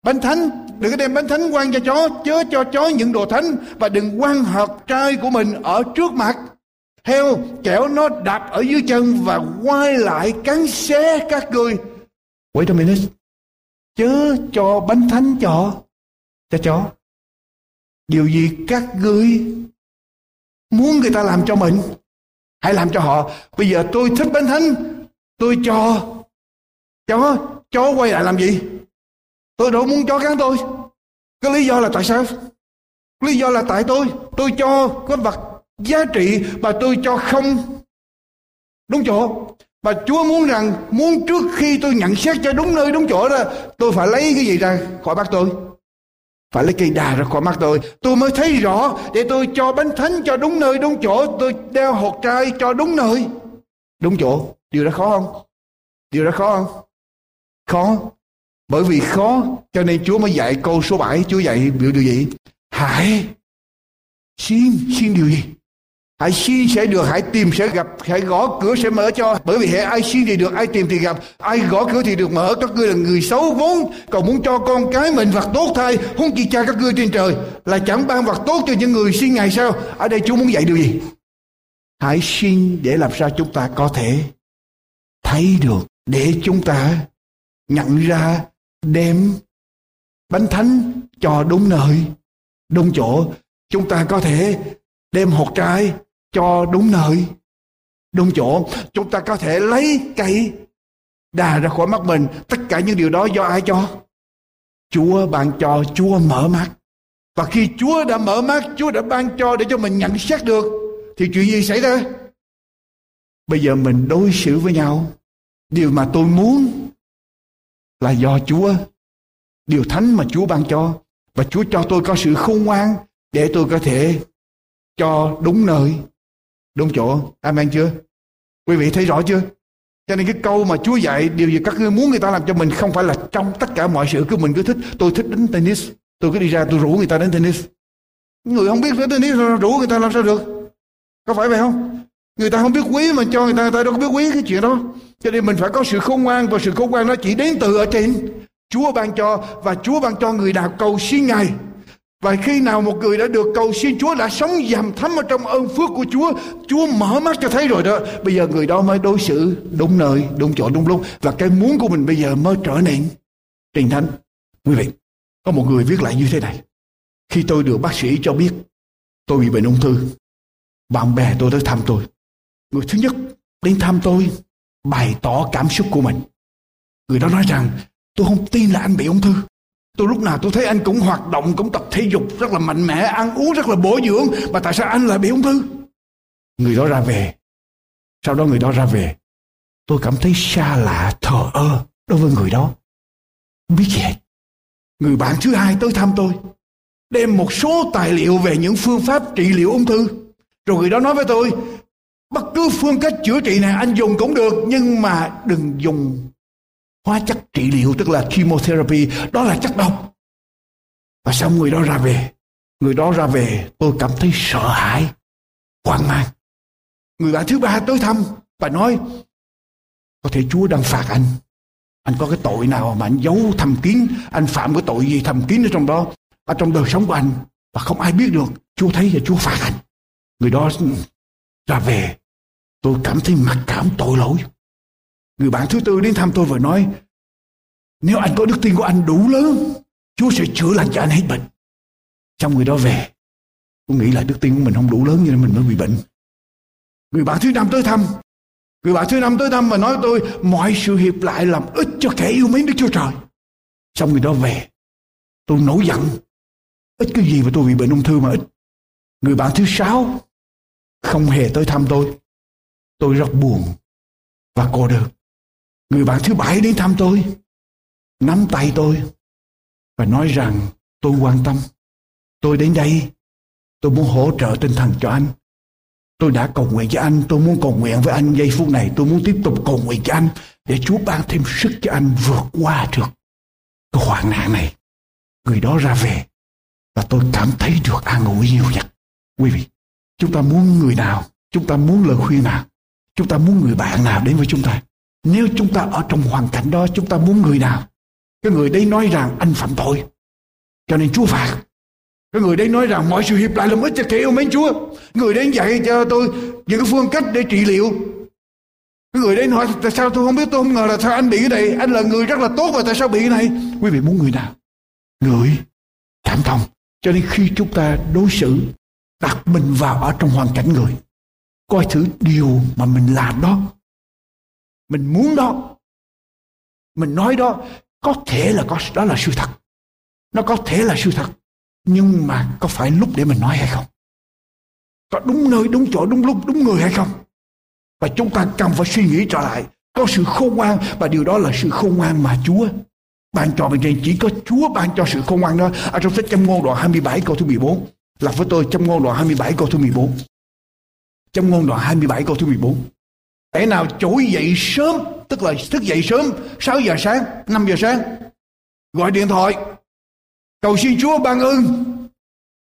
[SPEAKER 4] Bánh thánh, đừng có đem bánh thánh quan cho chó, chớ cho chó những đồ thánh và đừng quan hạt trai của mình ở trước mặt. Heo kẻo nó đạp ở dưới chân và quay lại cắn xé các ngươi. Wait a minute. Chớ cho bánh thánh cho cho chó. Điều gì các ngươi muốn người ta làm cho mình, hãy làm cho họ bây giờ tôi thích bánh thánh, tôi cho chó chó quay lại làm gì Tôi đâu muốn cho cắn tôi. Cái lý do là tại sao? Lý do là tại tôi. Tôi cho cái vật giá trị mà tôi cho không đúng chỗ. Và Chúa muốn rằng muốn trước khi tôi nhận xét cho đúng nơi đúng chỗ đó tôi phải lấy cái gì ra khỏi mắt tôi. Phải lấy cây đà ra khỏi mắt tôi. Tôi mới thấy rõ để tôi cho bánh thánh cho đúng nơi đúng chỗ. Tôi đeo hột trai cho đúng nơi. Đúng chỗ. Điều đó khó không? Điều đó khó không? Khó. Bởi vì khó cho nên Chúa mới dạy câu số 7 Chúa dạy biểu điều gì? Hãy xin, xin điều gì? Hãy xin sẽ được, hãy tìm sẽ gặp, hãy gõ cửa sẽ mở cho. Bởi vì hệ ai xin thì được, ai tìm thì gặp, ai gõ cửa thì được mở. Các ngươi là người xấu vốn, còn muốn cho con cái mình vật tốt thay. Không chỉ cha các ngươi trên trời là chẳng ban vật tốt cho những người xin ngày sau. Ở đây Chúa muốn dạy điều gì? Hãy xin để làm sao chúng ta có thể thấy được, để chúng ta nhận ra đem bánh thánh cho đúng nơi, đúng chỗ. Chúng ta có thể đem hột trái cho đúng nơi, đúng chỗ. Chúng ta có thể lấy cây đà ra khỏi mắt mình. Tất cả những điều đó do ai cho? Chúa ban cho, Chúa mở mắt. Và khi Chúa đã mở mắt, Chúa đã ban cho để cho mình nhận xét được, thì chuyện gì xảy ra? Bây giờ mình đối xử với nhau. Điều mà tôi muốn là do Chúa. Điều thánh mà Chúa ban cho. Và Chúa cho tôi có sự khôn ngoan để tôi có thể cho đúng nơi, đúng chỗ. Amen chưa? Quý vị thấy rõ chưa? Cho nên cái câu mà Chúa dạy điều gì các ngươi muốn người ta làm cho mình không phải là trong tất cả mọi sự cứ mình cứ thích. Tôi thích đánh tennis. Tôi cứ đi ra tôi rủ người ta đánh tennis. Người không biết đánh tennis rủ người ta làm sao được? Có phải vậy không? Người ta không biết quý mà cho người ta, người ta đâu có biết quý cái chuyện đó. Cho nên mình phải có sự khôn ngoan và sự khôn ngoan nó chỉ đến từ ở trên. Chúa ban cho và Chúa ban cho người nào cầu xin Ngài. Và khi nào một người đã được cầu xin Chúa đã sống dầm thấm ở trong ơn phước của Chúa, Chúa mở mắt cho thấy rồi đó. Bây giờ người đó mới đối xử đúng nơi, đúng chỗ, đúng lúc. Và cái muốn của mình bây giờ mới trở nên trình thánh. Quý vị, có một người viết lại như thế này. Khi tôi được bác sĩ cho biết tôi bị bệnh ung thư, bạn bè tôi tới thăm tôi. Người thứ nhất đến thăm tôi bày tỏ cảm xúc của mình. Người đó nói rằng tôi không tin là anh bị ung thư. Tôi lúc nào tôi thấy anh cũng hoạt động, cũng tập thể dục rất là mạnh mẽ, ăn uống rất là bổ dưỡng. Mà tại sao anh lại bị ung thư? Người đó ra về. Sau đó người đó ra về. Tôi cảm thấy xa lạ, thờ ơ đối với người đó. Không biết gì hết. Người bạn thứ hai tới thăm tôi. đem một số tài liệu về những phương pháp trị liệu ung thư rồi người đó nói với tôi bất cứ phương cách chữa trị này anh dùng cũng được nhưng mà đừng dùng hóa chất trị liệu, tức là chemotherapy, đó là chất độc. Và sau người đó ra về, người đó ra về, tôi cảm thấy sợ hãi, hoang mang. Người bạn thứ ba tới thăm và nói, có thể chúa đang phạt anh. Anh có cái tội nào mà anh giấu thầm kín? Anh phạm cái tội gì thầm kín ở trong đó? Ở trong đời sống của anh. Và không ai biết được, chúa thấy và chúa phạt anh. Người đó ra về, tôi cảm thấy mặc cảm tội lỗi người bạn thứ tư đến thăm tôi và nói, nếu anh có đức tin của anh đủ lớn, chúa sẽ chữa lành cho anh hết bệnh. Trong người đó về, tôi nghĩ là đức tin của mình không đủ lớn nên mình mới bị bệnh. Người bạn thứ năm tới thăm, người bạn thứ năm tới thăm và nói với tôi, mọi sự hiệp lại làm ích cho kẻ yêu mến đức chúa trời. Xong người đó về, tôi nổi giận. Ít cái gì mà tôi bị bệnh ung thư mà ít. Người bạn thứ sáu không hề tới thăm tôi. Tôi rất buồn và cô đơn người bạn thứ bảy đến thăm tôi, nắm tay tôi và nói rằng, tôi quan tâm. Tôi đến đây, tôi muốn hỗ trợ tinh thần cho anh. Tôi đã cầu nguyện cho anh, tôi muốn cầu nguyện với anh. Giây phút này, tôi muốn tiếp tục cầu nguyện cho anh để chúa ban thêm sức cho anh vượt qua được cái hoạn nạn này. Người đó ra về và tôi cảm thấy được an ủi nhiều nhất. Quý vị, chúng ta muốn người nào, chúng ta muốn lời khuyên nào, chúng ta muốn người bạn nào đến với chúng ta? Nếu chúng ta ở trong hoàn cảnh đó, chúng ta muốn người nào? Cái người đấy nói rằng anh phạm tội. Cho nên chúa phạt. Cái người đấy nói rằng mọi sự hiệp lại làm ích cho kẻ yêu mến chúa. Người đấy dạy cho tôi những cái phương cách để trị liệu. Cái người đấy nói, tại sao tôi không biết? Tôi không ngờ là sao anh bị cái này. Anh là người rất là tốt và tại sao bị cái này? Quý vị muốn người nào? Người cảm thông. Cho nên khi chúng ta đối xử, đặt mình vào ở trong hoàn cảnh người, coi thử điều mà mình làm đó mình muốn đó. Mình nói đó, có thể là có, đó là sự thật. Nó có thể là sự thật, nhưng mà có phải lúc để mình nói hay không? Có đúng nơi, đúng chỗ, đúng lúc, đúng người hay không? Và chúng ta cần phải suy nghĩ trở lại. Có sự khôn ngoan, và điều đó là sự khôn ngoan mà Chúa ban cho. Bên trên chỉ có Chúa ban cho sự khôn ngoan đó. Ở trong sách châm ngôn đoạn 27 câu thứ 14 là với tôi, châm ngôn đoạn 27 câu thứ 14. châm ngôn đoạn 27 câu thứ 14. Kẻ nào trỗi dậy sớm, tức là thức dậy sớm, 6 giờ sáng, 5 giờ sáng, gọi điện thoại, cầu xin Chúa ban ơn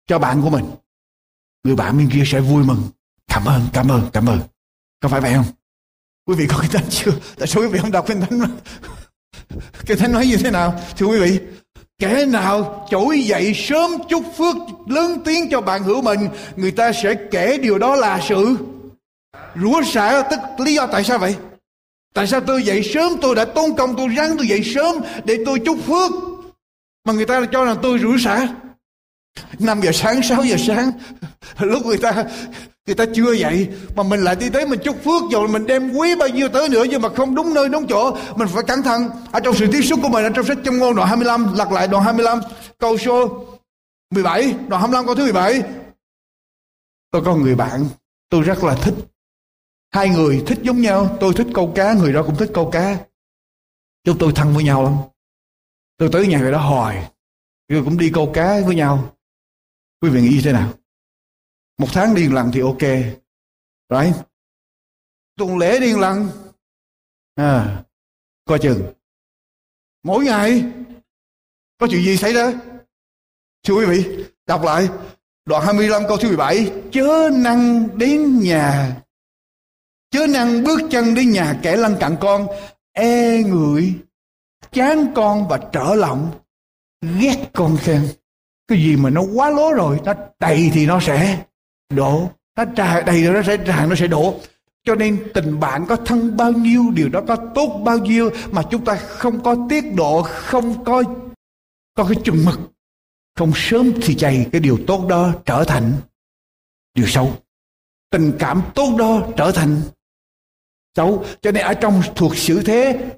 [SPEAKER 4] cho bạn của mình. Người bạn bên kia sẽ vui mừng. Cảm ơn, cảm ơn, cảm ơn. Có phải vậy không? Quý vị có cái thánh chưa? Tại sao quý vị không đọc kinh thánh cái Kinh thánh nói như thế nào? Thưa quý vị, Kẻ nào trỗi dậy sớm chúc phước lớn tiếng cho bạn hữu mình, người ta sẽ kể điều đó là sự rủa xả. Tức lý do tại sao vậy? Tại sao tôi dậy sớm, tôi đã tôn công, tôi ráng tôi dậy sớm để tôi chúc phước? Mà người ta cho rằng tôi rủa xả 5 giờ sáng 6 giờ sáng, lúc người ta người ta chưa dậy, mà mình lại đi tới mình chúc phước. Rồi mình đem quý bao nhiêu tới nữa, nhưng mà không đúng nơi, đúng chỗ. Mình phải cẩn thận. Ở trong sự tiếp xúc của mình, ở trong sách trong ngôn đoạn 25 lặp lại đoạn 25 câu số 17 đoạn 25 câu thứ 17 tôi có người bạn, tôi rất là thích hai người thích giống nhau, tôi thích câu cá, người đó cũng thích câu cá. Chúng tôi thân với nhau lắm. Tôi tới nhà người đó hỏi rồi cũng đi câu cá với nhau? Quý vị nghĩ thế nào? Một tháng đi lần thì ok. Right? Tuần lễ đi lần. À coi chừng. Mỗi ngày? Có chuyện gì xảy ra? Thưa quý vị, đọc lại, đoạn 25 câu thứ 17 chớ năng đến nhà chớ năng bước chân đến nhà kẻ lăn cặn con. E người, chán con và trở lòng, ghét con xem. cái gì mà nó quá lố rồi, nó đầy thì nó sẽ đổ. Nó tràn đầy rồi nó sẽ tràn nó sẽ đổ. Cho nên tình bạn có thân bao nhiêu, điều đó có tốt bao nhiêu, mà chúng ta không có tiết độ, không có có cái chừng mực. Không sớm thì chày cái điều tốt đó trở thành điều xấu. Tình cảm tốt đó trở thành xấu cho nên ở trong thuộc sự thế,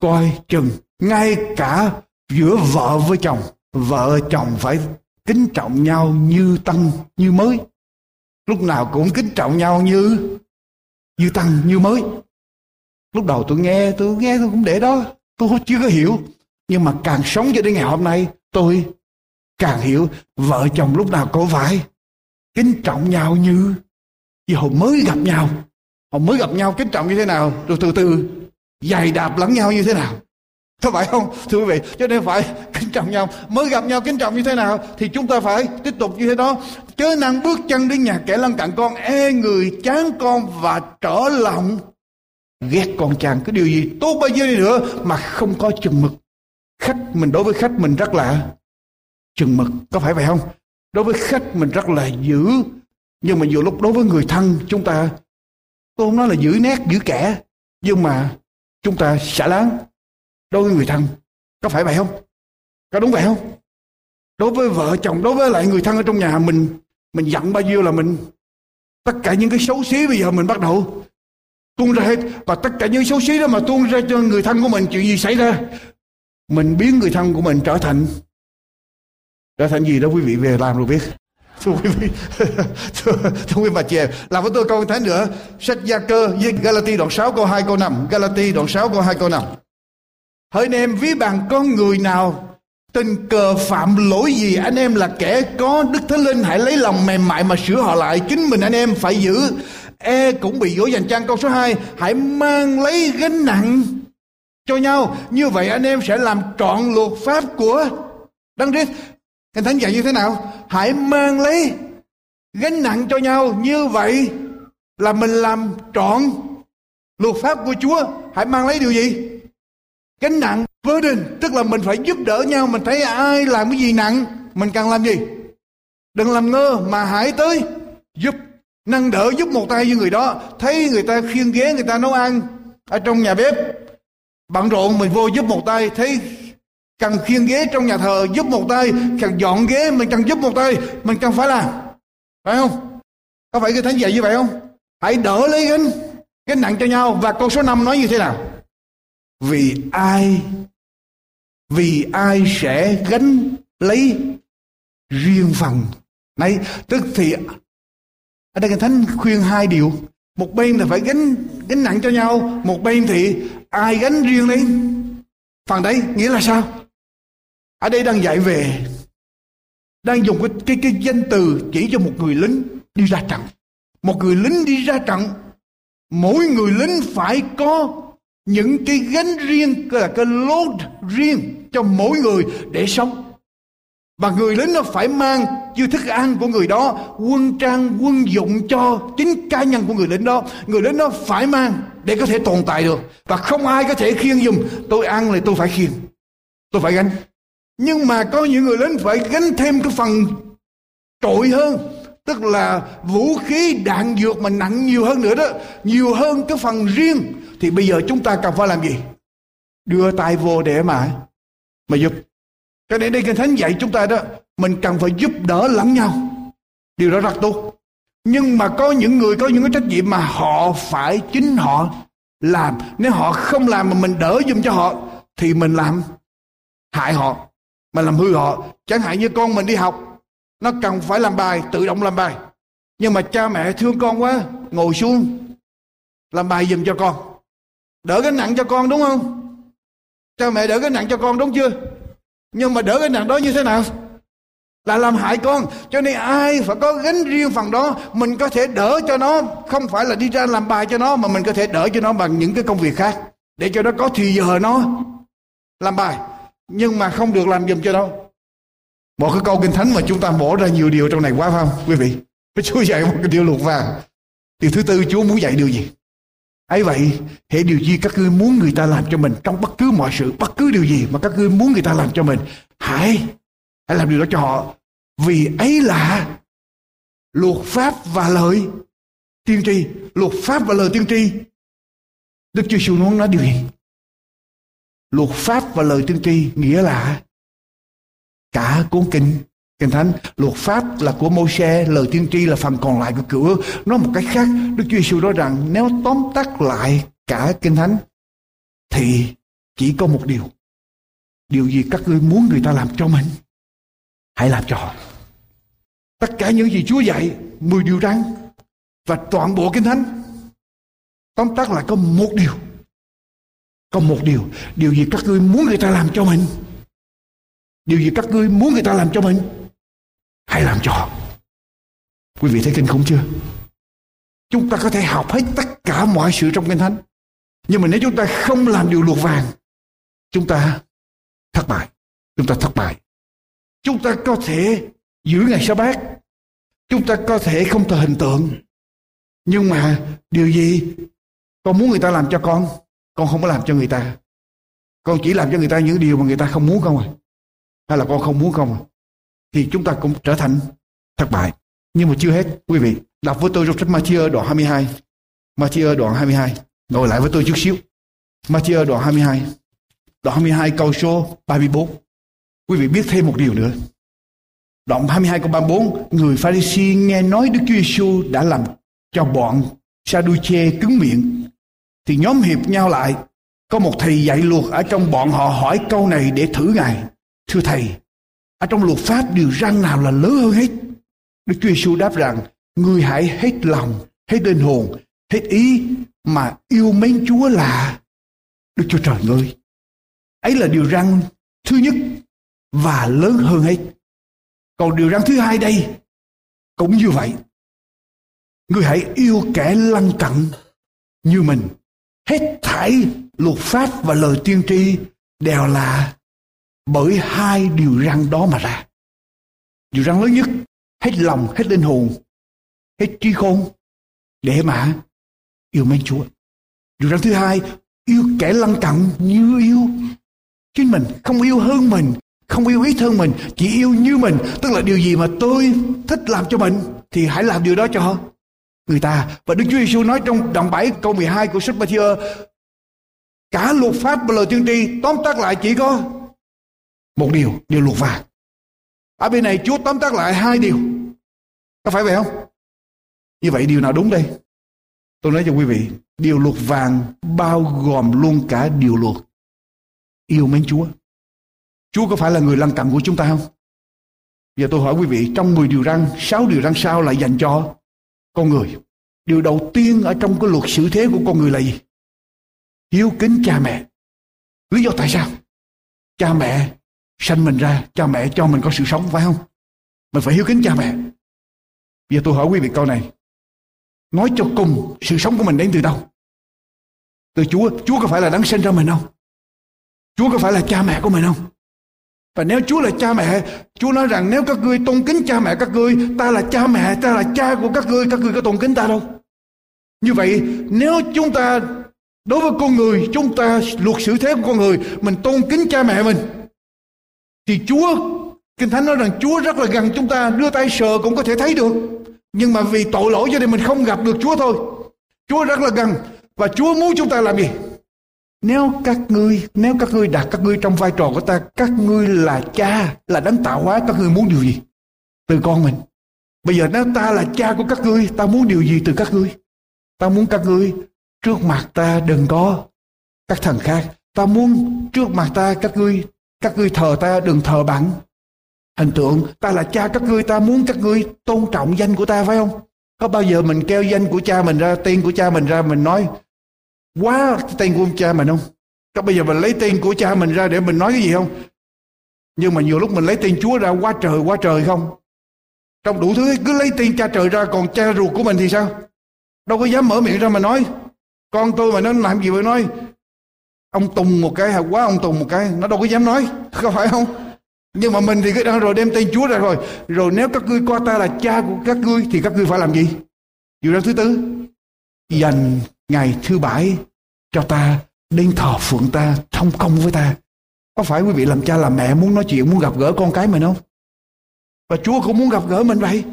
[SPEAKER 4] coi chừng ngay cả giữa vợ với chồng, vợ chồng phải kính trọng nhau như tăng, như mới. Lúc nào cũng kính trọng nhau như như tăng, như mới. Lúc đầu tôi nghe tôi nghe tôi cũng để đó, tôi chưa có hiểu. Nhưng mà càng sống cho đến ngày hôm nay, tôi càng hiểu vợ chồng lúc nào cũng phải kính trọng nhau như như hồi mới gặp nhau họ mới gặp nhau, kính trọng như thế nào, rồi từ từ dày đạp lẫn nhau như thế nào. Có phải không? Thưa quý vị, cho nên phải [LAUGHS] kính trọng nhau. Mới gặp nhau, kính trọng như thế nào, thì chúng ta phải tiếp tục như thế đó. Chớ năng bước chân đến nhà kẻ lân cận con e người chán con và trở lòng ghét con chàng. Cái điều gì tốt bao nhiêu đi nữa mà không có chừng mực. Khách mình đối với khách mình rất là chừng mực, có phải vậy không? Đối với khách mình rất là giữ nhưng mà nhiều lúc đối với người thân chúng ta tôi không nói là giữ nét, giữ kẻ, nhưng mà chúng ta xả láng đối với người thân. Có phải vậy không? Có đúng vậy không? Đối với vợ chồng, đối với lại người thân ở trong nhà mình mình giận bao nhiêu là mình, tất cả những cái xấu xí bây giờ mình bắt đầu tuôn ra hết. Và tất cả những xấu xí đó mà tuôn ra cho người thân của mình, chuyện gì xảy ra? Mình biến người thân của mình trở thành trở thành gì đó quý vị về làm rồi biết thưa quý vị [LAUGHS] thưa, thưa quý bà chị em làm với tôi câu thế nữa. Sách gia cơ với Galati đoạn 6 câu 2 câu 5 Galati đoạn 6 câu 2 câu 5 hỡi anh em ví bằng con người nào tình cờ phạm lỗi gì anh em là kẻ có đức thánh linh hãy lấy lòng mềm mại mà sửa họ lại. Chính mình anh em phải giữ. E cũng bị dỗ dành trang câu số 2 hãy mang lấy gánh nặng cho nhau. Như vậy anh em sẽ làm trọn luật pháp của đấng Christ. Kinh Thánh dạy như thế nào? Hãy mang lấy gánh nặng cho nhau như vậy là mình làm trọn luật pháp của Chúa. Hãy mang lấy điều gì? Gánh nặng burden, tức là mình phải giúp đỡ nhau. Mình thấy ai làm cái gì nặng, mình cần làm gì? Đừng làm ngơ mà hãy tới giúp nâng đỡ giúp một tay với người đó. Thấy người ta khiêng ghế, người ta nấu ăn ở trong nhà bếp. Bận rộn mình vô giúp một tay, thấy cần khiêng ghế trong nhà thờ giúp một tay, cần dọn ghế mình cần giúp một tay, mình cần phải làm. Phải không? Có phải cái thánh dạy như vậy không? Hãy đỡ lấy gánh gánh nặng cho nhau. Và câu số 5 nói như thế nào? Vì ai vì ai sẽ gánh lấy riêng phần? Này, tức thì ở đây cái thánh khuyên hai điều. Một bên là phải gánh gánh nặng cho nhau, một bên thì ai gánh riêng lấy phần đấy? Nghĩa là sao? Ở đây đang dạy về đang dùng cái, cái, cái danh từ chỉ cho một người lính đi ra trận. Một người lính đi ra trận mỗi người lính phải có những cái gánh riêng là cái load riêng cho mỗi người để sống. Và người lính nó phải mang như thức ăn của người đó quân trang quân dụng cho chính cá nhân của người lính đó. Người lính đó phải mang để có thể tồn tại được. Và không ai có thể khiêng dùm tôi ăn thì tôi phải khiêng tôi phải gánh nhưng mà có những người lính phải gánh thêm cái phần trội hơn. Tức là vũ khí, đạn dược mà nặng nhiều hơn nữa đó. Nhiều hơn cái phần riêng. Thì bây giờ chúng ta cần phải làm gì? Đưa tay vô để mà mà giúp. Cho nên đây kinh thánh dạy chúng ta đó. Mình cần phải giúp đỡ lẫn nhau. Điều đó rất tốt. Nhưng mà có những người, có những cái trách nhiệm mà họ phải chính họ làm. Nếu họ không làm mà mình đỡ giùm cho họ, thì mình làm hại họ mà làm hư họ. Chẳng hạn như con mình đi học, nó cần phải làm bài, tự động làm bài. Nhưng mà cha mẹ thương con quá, ngồi xuống, làm bài giùm cho con. Đỡ cái nặng cho con, đúng không? Cha mẹ đỡ cái nặng cho con, đúng chưa? Nhưng mà đỡ cái nặng đó như thế nào? Là làm hại con. Cho nên ai phải có gánh riêng phần đó, mình có thể đỡ cho nó. Không phải là đi ra làm bài cho nó, mà mình có thể đỡ cho nó bằng những cái công việc khác. Để cho nó có thì giờ nó làm bài nhưng mà không được làm giùm cho đâu. Một cái câu kinh thánh mà chúng ta bỏ ra nhiều điều trong này quá phải không, quý vị? [LAUGHS] Chúa dạy một cái điều luật vàng. Điều thứ tư, Chúa muốn dạy điều gì? Ấy vậy hệ điều gì các ngươi muốn người ta làm cho mình trong bất cứ mọi sự, bất cứ điều gì mà các ngươi muốn người ta làm cho mình, hãy hãy làm điều đó cho họ. Vì ấy là luật pháp và lời tiên tri. Luật pháp và lời tiên tri. Đức Chúa sư muốn nói điều gì? Luật pháp và lời tiên tri nghĩa là cả cuốn kinh. Kinh thánh, luật pháp là của Môi-se, lời tiên tri là phần còn lại của cựu nói một cách khác, Đức Chúa Giêsu nói rằng nếu tóm tắt lại cả kinh thánh thì chỉ có một điều. Điều gì các ngươi muốn người ta làm cho mình, hãy làm cho họ. Tất cả những gì Chúa dạy, mười điều răn và toàn bộ kinh thánh, tóm tắt lại có một điều có một điều điều gì các ngươi muốn người ta làm cho mình? Điều gì các ngươi muốn người ta làm cho mình? Hãy làm cho quý vị thấy kinh khủng chưa? Chúng ta có thể học hết tất cả mọi sự trong kinh thánh. Nhưng mà nếu chúng ta không làm điều luật vàng, chúng ta thất bại. Chúng ta thất bại. Chúng ta có thể giữ ngày sa bát. Chúng ta có thể không thờ hình tượng. Nhưng mà điều gì con muốn người ta làm cho con? Con không có làm cho người ta. Con chỉ làm cho người ta những điều mà người ta không muốn không à. Hay là con không muốn không à. Thì chúng ta cũng trở thành thất bại. Nhưng mà chưa hết, quý vị, đọc với tôi trong sách Matthew đoạn 22 Matthew đoạn 22 ngồi lại với tôi chút xíu. Matthew đoạn 22 đoạn 22 câu số 34 quý vị biết thêm một điều nữa. Đoạn 22 câu 34 người Pharisee nghe nói Đức Chúa Giêsu đã làm cho bọn Sadduce cứng miệng thì nhóm hiệp nhau lại. Có một thầy dạy luật ở trong bọn họ hỏi câu này để thử ngài. Thưa thầy, ở trong luật pháp điều răn nào là lớn hơn hết? Đức Chúa Giêsu đáp rằng, ngươi hãy hết lòng, hết linh hồn, hết ý mà yêu mến Chúa là Đức Chúa Trời ngươi. Ấy là điều răn thứ nhất và lớn hơn hết. Còn điều răn thứ hai đây, cũng như vậy. Ngươi hãy yêu kẻ lân cận như mình hết thảy luật pháp và lời tiên tri đều là bởi hai điều răn đó mà ra. Điều răn lớn nhất, hết lòng, hết linh hồn, hết trí khôn để mà yêu mến Chúa. Điều răn thứ hai, yêu kẻ lân cận như yêu chính mình, không yêu hơn mình, không yêu ít hơn mình, chỉ yêu như mình. Tức là điều gì mà tôi thích làm cho mình thì hãy làm điều đó cho người ta và Đức Chúa Giêsu nói trong đoạn 7 câu 12 của sách Matthew, cả luật pháp và lời tiên tri tóm tắt lại chỉ có một điều điều luật vàng. Ở bên này Chúa tóm tắt lại hai điều. Có phải vậy không? Như vậy điều nào đúng đây? Tôi nói cho quý vị, điều luật vàng bao gồm luôn cả điều luật yêu mến Chúa. Chúa có phải là người lân cận của chúng ta không? Giờ tôi hỏi quý vị, trong 10 điều răn 6 điều răn sao lại dành cho con người. Điều đầu tiên ở trong cái luật xử thế của con người là gì? Hiếu kính cha mẹ. Lý do tại sao? Cha mẹ sanh mình ra, cha mẹ cho mình có sự sống, phải không? Mình phải hiếu kính cha mẹ. Bây giờ tôi hỏi quý vị câu này. Nói cho cùng, sự sống của mình đến từ đâu? Từ chúa. Chúa có phải là đấng sinh ra mình không? Chúa có phải là cha mẹ của mình không? Và nếu Chúa là cha mẹ, Chúa nói rằng nếu các ngươi tôn kính cha mẹ các ngươi, ta là cha mẹ, ta là cha của các ngươi, các ngươi có tôn kính ta đâu. Như vậy, nếu chúng ta đối với con người, chúng ta luật xử thế của con người, mình tôn kính cha mẹ mình, thì Chúa, Kinh Thánh nói rằng Chúa rất là gần chúng ta, đưa tay sờ cũng có thể thấy được. Nhưng mà vì tội lỗi cho nên mình không gặp được Chúa thôi. Chúa rất là gần và Chúa muốn chúng ta làm gì? Nếu các ngươi, nếu các ngươi đặt các ngươi trong vai trò của ta, các ngươi là cha, là đấng tạo hóa, các ngươi muốn điều gì? Từ con mình. Bây giờ nếu ta là cha của các ngươi, ta muốn điều gì từ các ngươi? Ta muốn các ngươi trước mặt ta đừng có các thần khác. Ta muốn trước mặt ta các ngươi, các ngươi thờ ta đừng thờ bằng hình tượng. Ta là cha các ngươi, ta muốn các ngươi tôn trọng danh của ta phải không? Có bao giờ mình kêu danh của cha mình ra, tên của cha mình ra, mình nói quá tên của cha mình không? Các bây giờ mình lấy tên của cha mình ra để mình nói cái gì không? Nhưng mà nhiều lúc mình lấy tên chúa ra, quá trời quá trời không? Trong đủ thứ, cứ lấy tên cha trời ra, còn cha ruột của mình thì sao? Đâu có dám mở miệng ra mà nói. Con tôi mà nó làm gì mà nói? Ông tùng một cái hay quá ông tùng một cái, nó đâu có dám nói, [LAUGHS] có phải không? Nhưng mà mình thì cứ đang rồi đem tên chúa ra rồi. Rồi nếu các ngươi coi ta là cha của các ngươi, thì các ngươi phải làm gì? Điều đó thứ tư, dành ngày thứ bảy, cho ta đến thờ phượng ta, thông công với ta. Có phải quý vị làm cha làm mẹ muốn nói chuyện, muốn gặp gỡ con cái mình không? Và chúa cũng muốn gặp gỡ mình vậy.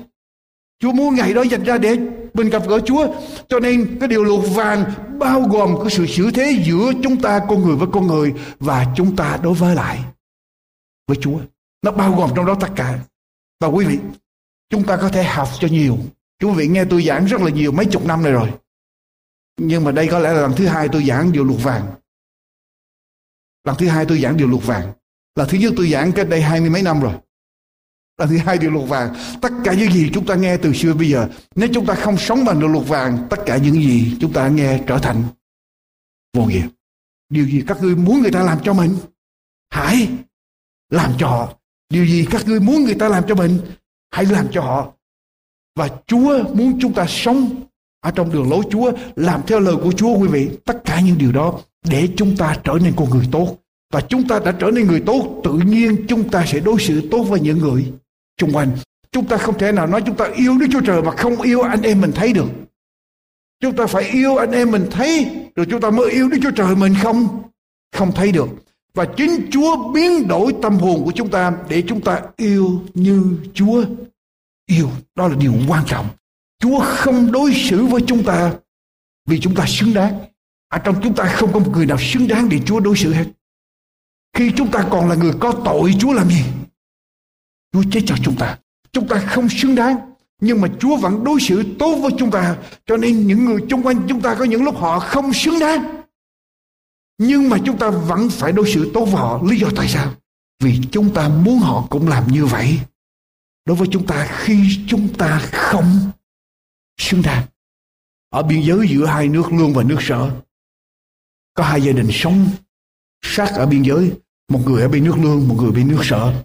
[SPEAKER 4] Chúa muốn ngày đó dành ra để mình gặp gỡ chúa. Cho nên cái điều luật vàng bao gồm cái sự xử thế giữa chúng ta con người với con người và chúng ta đối với lại với chúa. Nó bao gồm trong đó tất cả. Và quý vị, chúng ta có thể học cho nhiều. Quý vị nghe tôi giảng rất là nhiều mấy chục năm này rồi nhưng mà đây có lẽ là lần thứ hai tôi giảng điều luật vàng. Lần thứ hai tôi giảng điều luật vàng. Là thứ nhất tôi giảng cách đây hai mươi mấy năm rồi. Lần thứ hai điều luật vàng. Tất cả những gì chúng ta nghe từ xưa bây giờ nếu chúng ta không sống bằng điều luật vàng tất cả những gì chúng ta nghe trở thành vô nghĩa. Điều gì các ngươi muốn người ta làm cho mình hãy làm cho Điều gì các ngươi muốn người ta làm cho mình, hãy làm cho họ. Và Chúa muốn chúng ta sống ở trong đường lối Chúa, làm theo lời của Chúa quý vị. Tất cả những điều đó để chúng ta trở nên con người tốt. Và chúng ta đã trở nên người tốt, tự nhiên chúng ta sẽ đối xử tốt với những người xung quanh. Chúng ta không thể nào nói chúng ta yêu Đức Chúa Trời mà không yêu anh em mình thấy được. Chúng ta phải yêu anh em mình thấy, rồi chúng ta mới yêu Đức Chúa Trời mình không không thấy được. Và chính Chúa biến đổi tâm hồn của chúng ta để chúng ta yêu như Chúa yêu. Đó là điều quan trọng. Chúa không đối xử với chúng ta vì chúng ta xứng đáng. Ở trong chúng ta không có một người nào xứng đáng để Chúa đối xử hết. Khi chúng ta còn là người có tội, Chúa làm gì? Chúa chết cho chúng ta. Chúng ta không xứng đáng. Nhưng mà Chúa vẫn đối xử tốt với chúng ta. Cho nên những người xung quanh chúng ta có những lúc họ không xứng đáng. Nhưng mà chúng ta vẫn phải đối xử tốt với họ. Lý do tại sao? Vì chúng ta muốn họ cũng làm như vậy. Đối với chúng ta khi chúng ta không xứng đáng. Ở biên giới giữa hai nước lương và nước sở. Có hai gia đình sống sát ở biên giới. Một người ở bên nước lương, một người bên nước sở.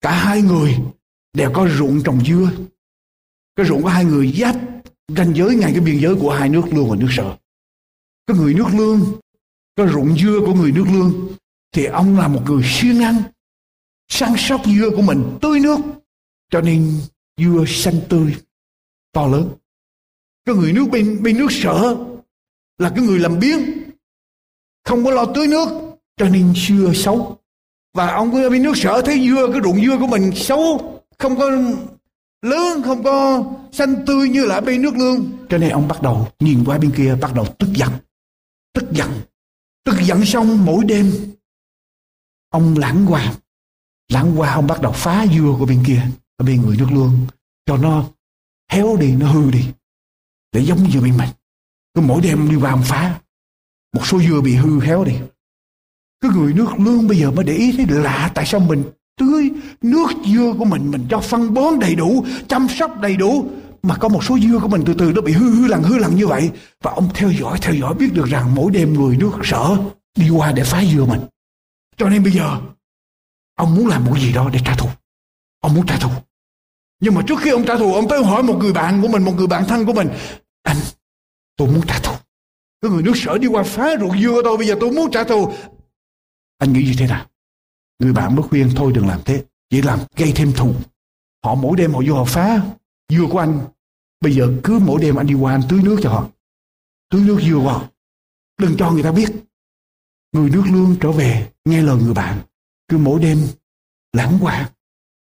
[SPEAKER 4] Cả hai người đều có ruộng trồng dưa. Cái ruộng của hai người giáp ranh giới ngay cái biên giới của hai nước lương và nước sở. Cái người nước lương cái ruộng dưa của người nước lương thì ông là một người siêng ăn săn sóc dưa của mình tươi nước cho nên dưa xanh tươi to lớn cái người nước bên bên nước sợ là cái người làm biến không có lo tưới nước cho nên dưa xấu. Và ông cứ bên nước sở thấy dưa cái ruộng dưa của mình xấu không có lớn không có xanh tươi như là bên nước lương. Cho nên ông bắt đầu nhìn qua bên kia bắt đầu tức giận tức giận Tức giận xong mỗi đêm Ông lãng qua Lãng qua ông bắt đầu phá dưa của bên kia Ở bên người nước lương Cho nó héo đi, nó hư đi. Để giống như bên mình. Cứ mỗi đêm đi vào ông phá, Một số dưa bị hư héo đi. Cái người nước lương bây giờ mới để ý thấy lạ Tại sao mình tưới nước dưa của mình Mình cho phân bón đầy đủ, Chăm sóc đầy đủ, mà có một số dưa của mình từ từ nó bị hư hư lằn hư lằn như vậy. Và ông theo dõi theo dõi biết được rằng mỗi đêm người nước sở đi qua để phá dưa mình. Cho nên bây giờ, ông muốn làm một gì đó để trả thù. Ông muốn trả thù. Nhưng mà trước khi ông trả thù, ông tới hỏi một người bạn của mình, một người bạn thân của mình anh tôi muốn trả thù cái người nước sở đi qua phá ruộng dưa tôi bây giờ tôi muốn trả thù anh nghĩ như thế nào người bạn mới khuyên thôi đừng làm thế chỉ làm gây thêm thù họ mỗi đêm họ vô họ phá dưa của anh Bây giờ cứ mỗi đêm anh đi qua anh tưới nước cho họ. Tưới nước dưa vào. Đừng cho người ta biết. Người nước lương trở về nghe lời người bạn. Cứ mỗi đêm lãng qua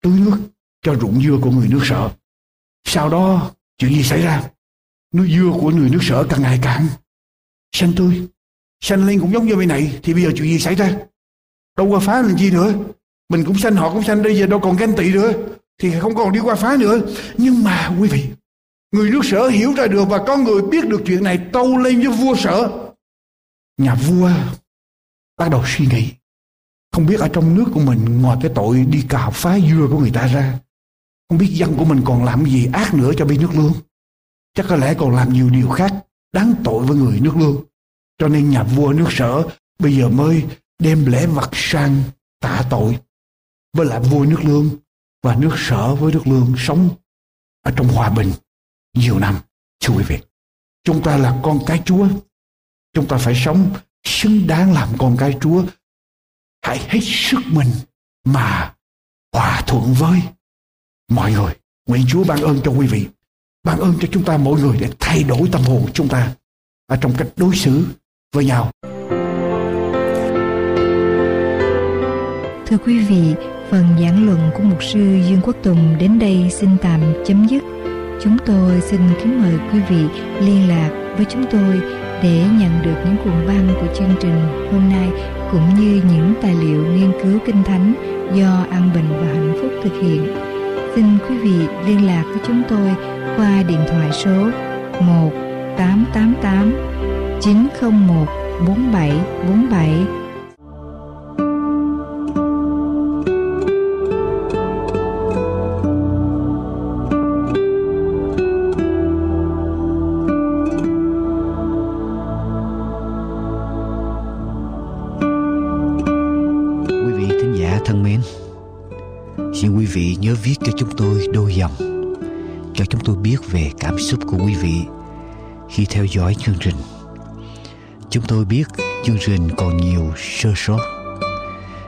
[SPEAKER 4] tưới nước cho ruộng dưa của người nước sở. Sau đó chuyện gì xảy ra? Núi dưa của người nước sở càng ngày càng xanh tươi. Xanh lên cũng giống như bên này. Thì bây giờ chuyện gì xảy ra? Đâu qua phá làm chi nữa? Mình cũng xanh, họ cũng xanh, bây giờ đâu còn ganh tị nữa. Thì không còn đi qua phá nữa. Nhưng mà, quý vị, Người nước sở hiểu ra được và có người biết được chuyện này, tâu lên với vua sở. Nhà vua bắt đầu suy nghĩ. Không biết ở trong nước của mình, ngoài cái tội đi cào phá dưa của người ta ra. Không biết dân của mình còn làm gì ác nữa cho bên nước lương. Chắc có lẽ còn làm nhiều điều khác đáng tội với người nước lương. Cho nên nhà vua nước sở bây giờ mới đem lễ vật sang tạ tội với lại vua nước lương và nước sở với nước lương sống ở trong hòa bình nhiều năm. Thưa quý vị, chúng ta là con cái Chúa. Chúng ta phải sống xứng đáng làm con cái Chúa. Hãy hết sức mình mà hòa thuận với mọi người. Nguyện Chúa ban ơn cho quý vị. Ban ơn cho chúng ta mỗi người để thay đổi tâm hồn chúng ta ở trong cách đối xử với nhau.
[SPEAKER 3] Thưa quý vị, phần giảng luận của mục sư Dương Quốc Tùng đến đây xin tạm chấm dứt. Chúng tôi xin kính mời quý vị liên lạc với chúng tôi để nhận được những cuộn băng của chương trình hôm nay cũng như những tài liệu nghiên cứu kinh thánh do An Bình và Hạnh Phúc thực hiện. Xin quý vị liên lạc với chúng tôi qua điện thoại số 1 888 901 4747
[SPEAKER 5] tôi biết về cảm xúc của quý vị khi theo dõi chương trình. Chúng tôi biết chương trình còn nhiều sơ sót.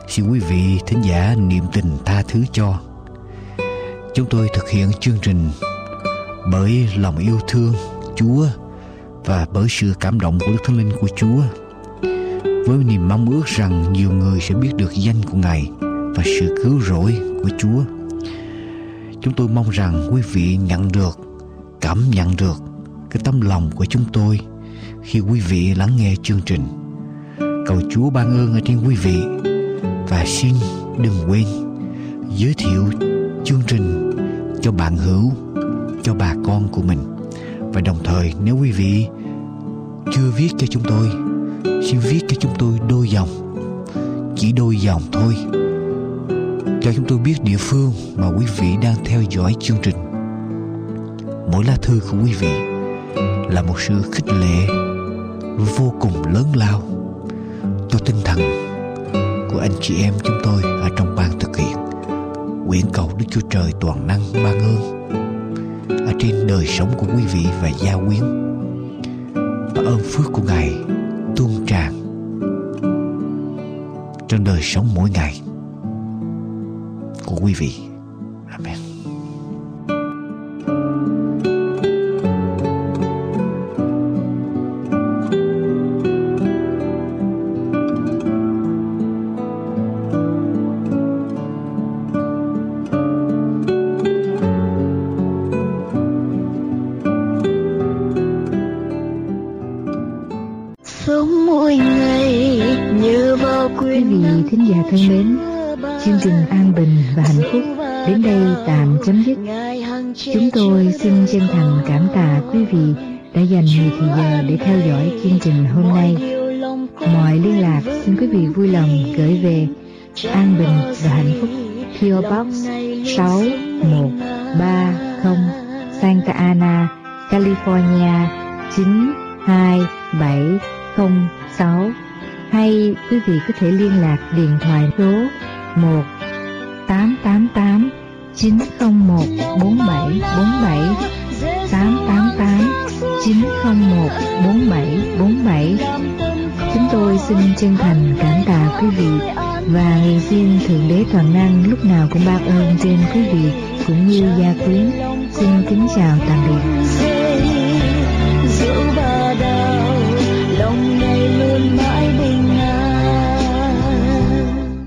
[SPEAKER 5] Xin quý vị thính giả niệm tình tha thứ cho. Chúng tôi thực hiện chương trình bởi lòng yêu thương Chúa và bởi sự cảm động của Đức Thánh Linh của Chúa. Với niềm mong ước rằng nhiều người sẽ biết được danh của Ngài và sự cứu rỗi của Chúa. Chúng tôi mong rằng quý vị nhận được, cảm nhận được cái tấm lòng của chúng tôi khi quý vị lắng nghe chương trình. Cầu Chúa ban ơn ở trên quý vị và xin đừng quên giới thiệu chương trình cho bạn hữu, cho bà con của mình. Và đồng thời nếu quý vị chưa viết cho chúng tôi, xin viết cho chúng tôi đôi dòng, chỉ đôi dòng thôi cho chúng tôi biết địa phương mà quý vị đang theo dõi chương trình. Mỗi lá thư của quý vị là một sự khích lệ vô cùng lớn lao cho tinh thần của anh chị em chúng tôi ở trong ban thực hiện. Nguyện cầu Đức Chúa Trời toàn năng ban ơn ở trên đời sống của quý vị và gia quyến và ơn phước của Ngài tuôn tràn trong đời sống mỗi ngày của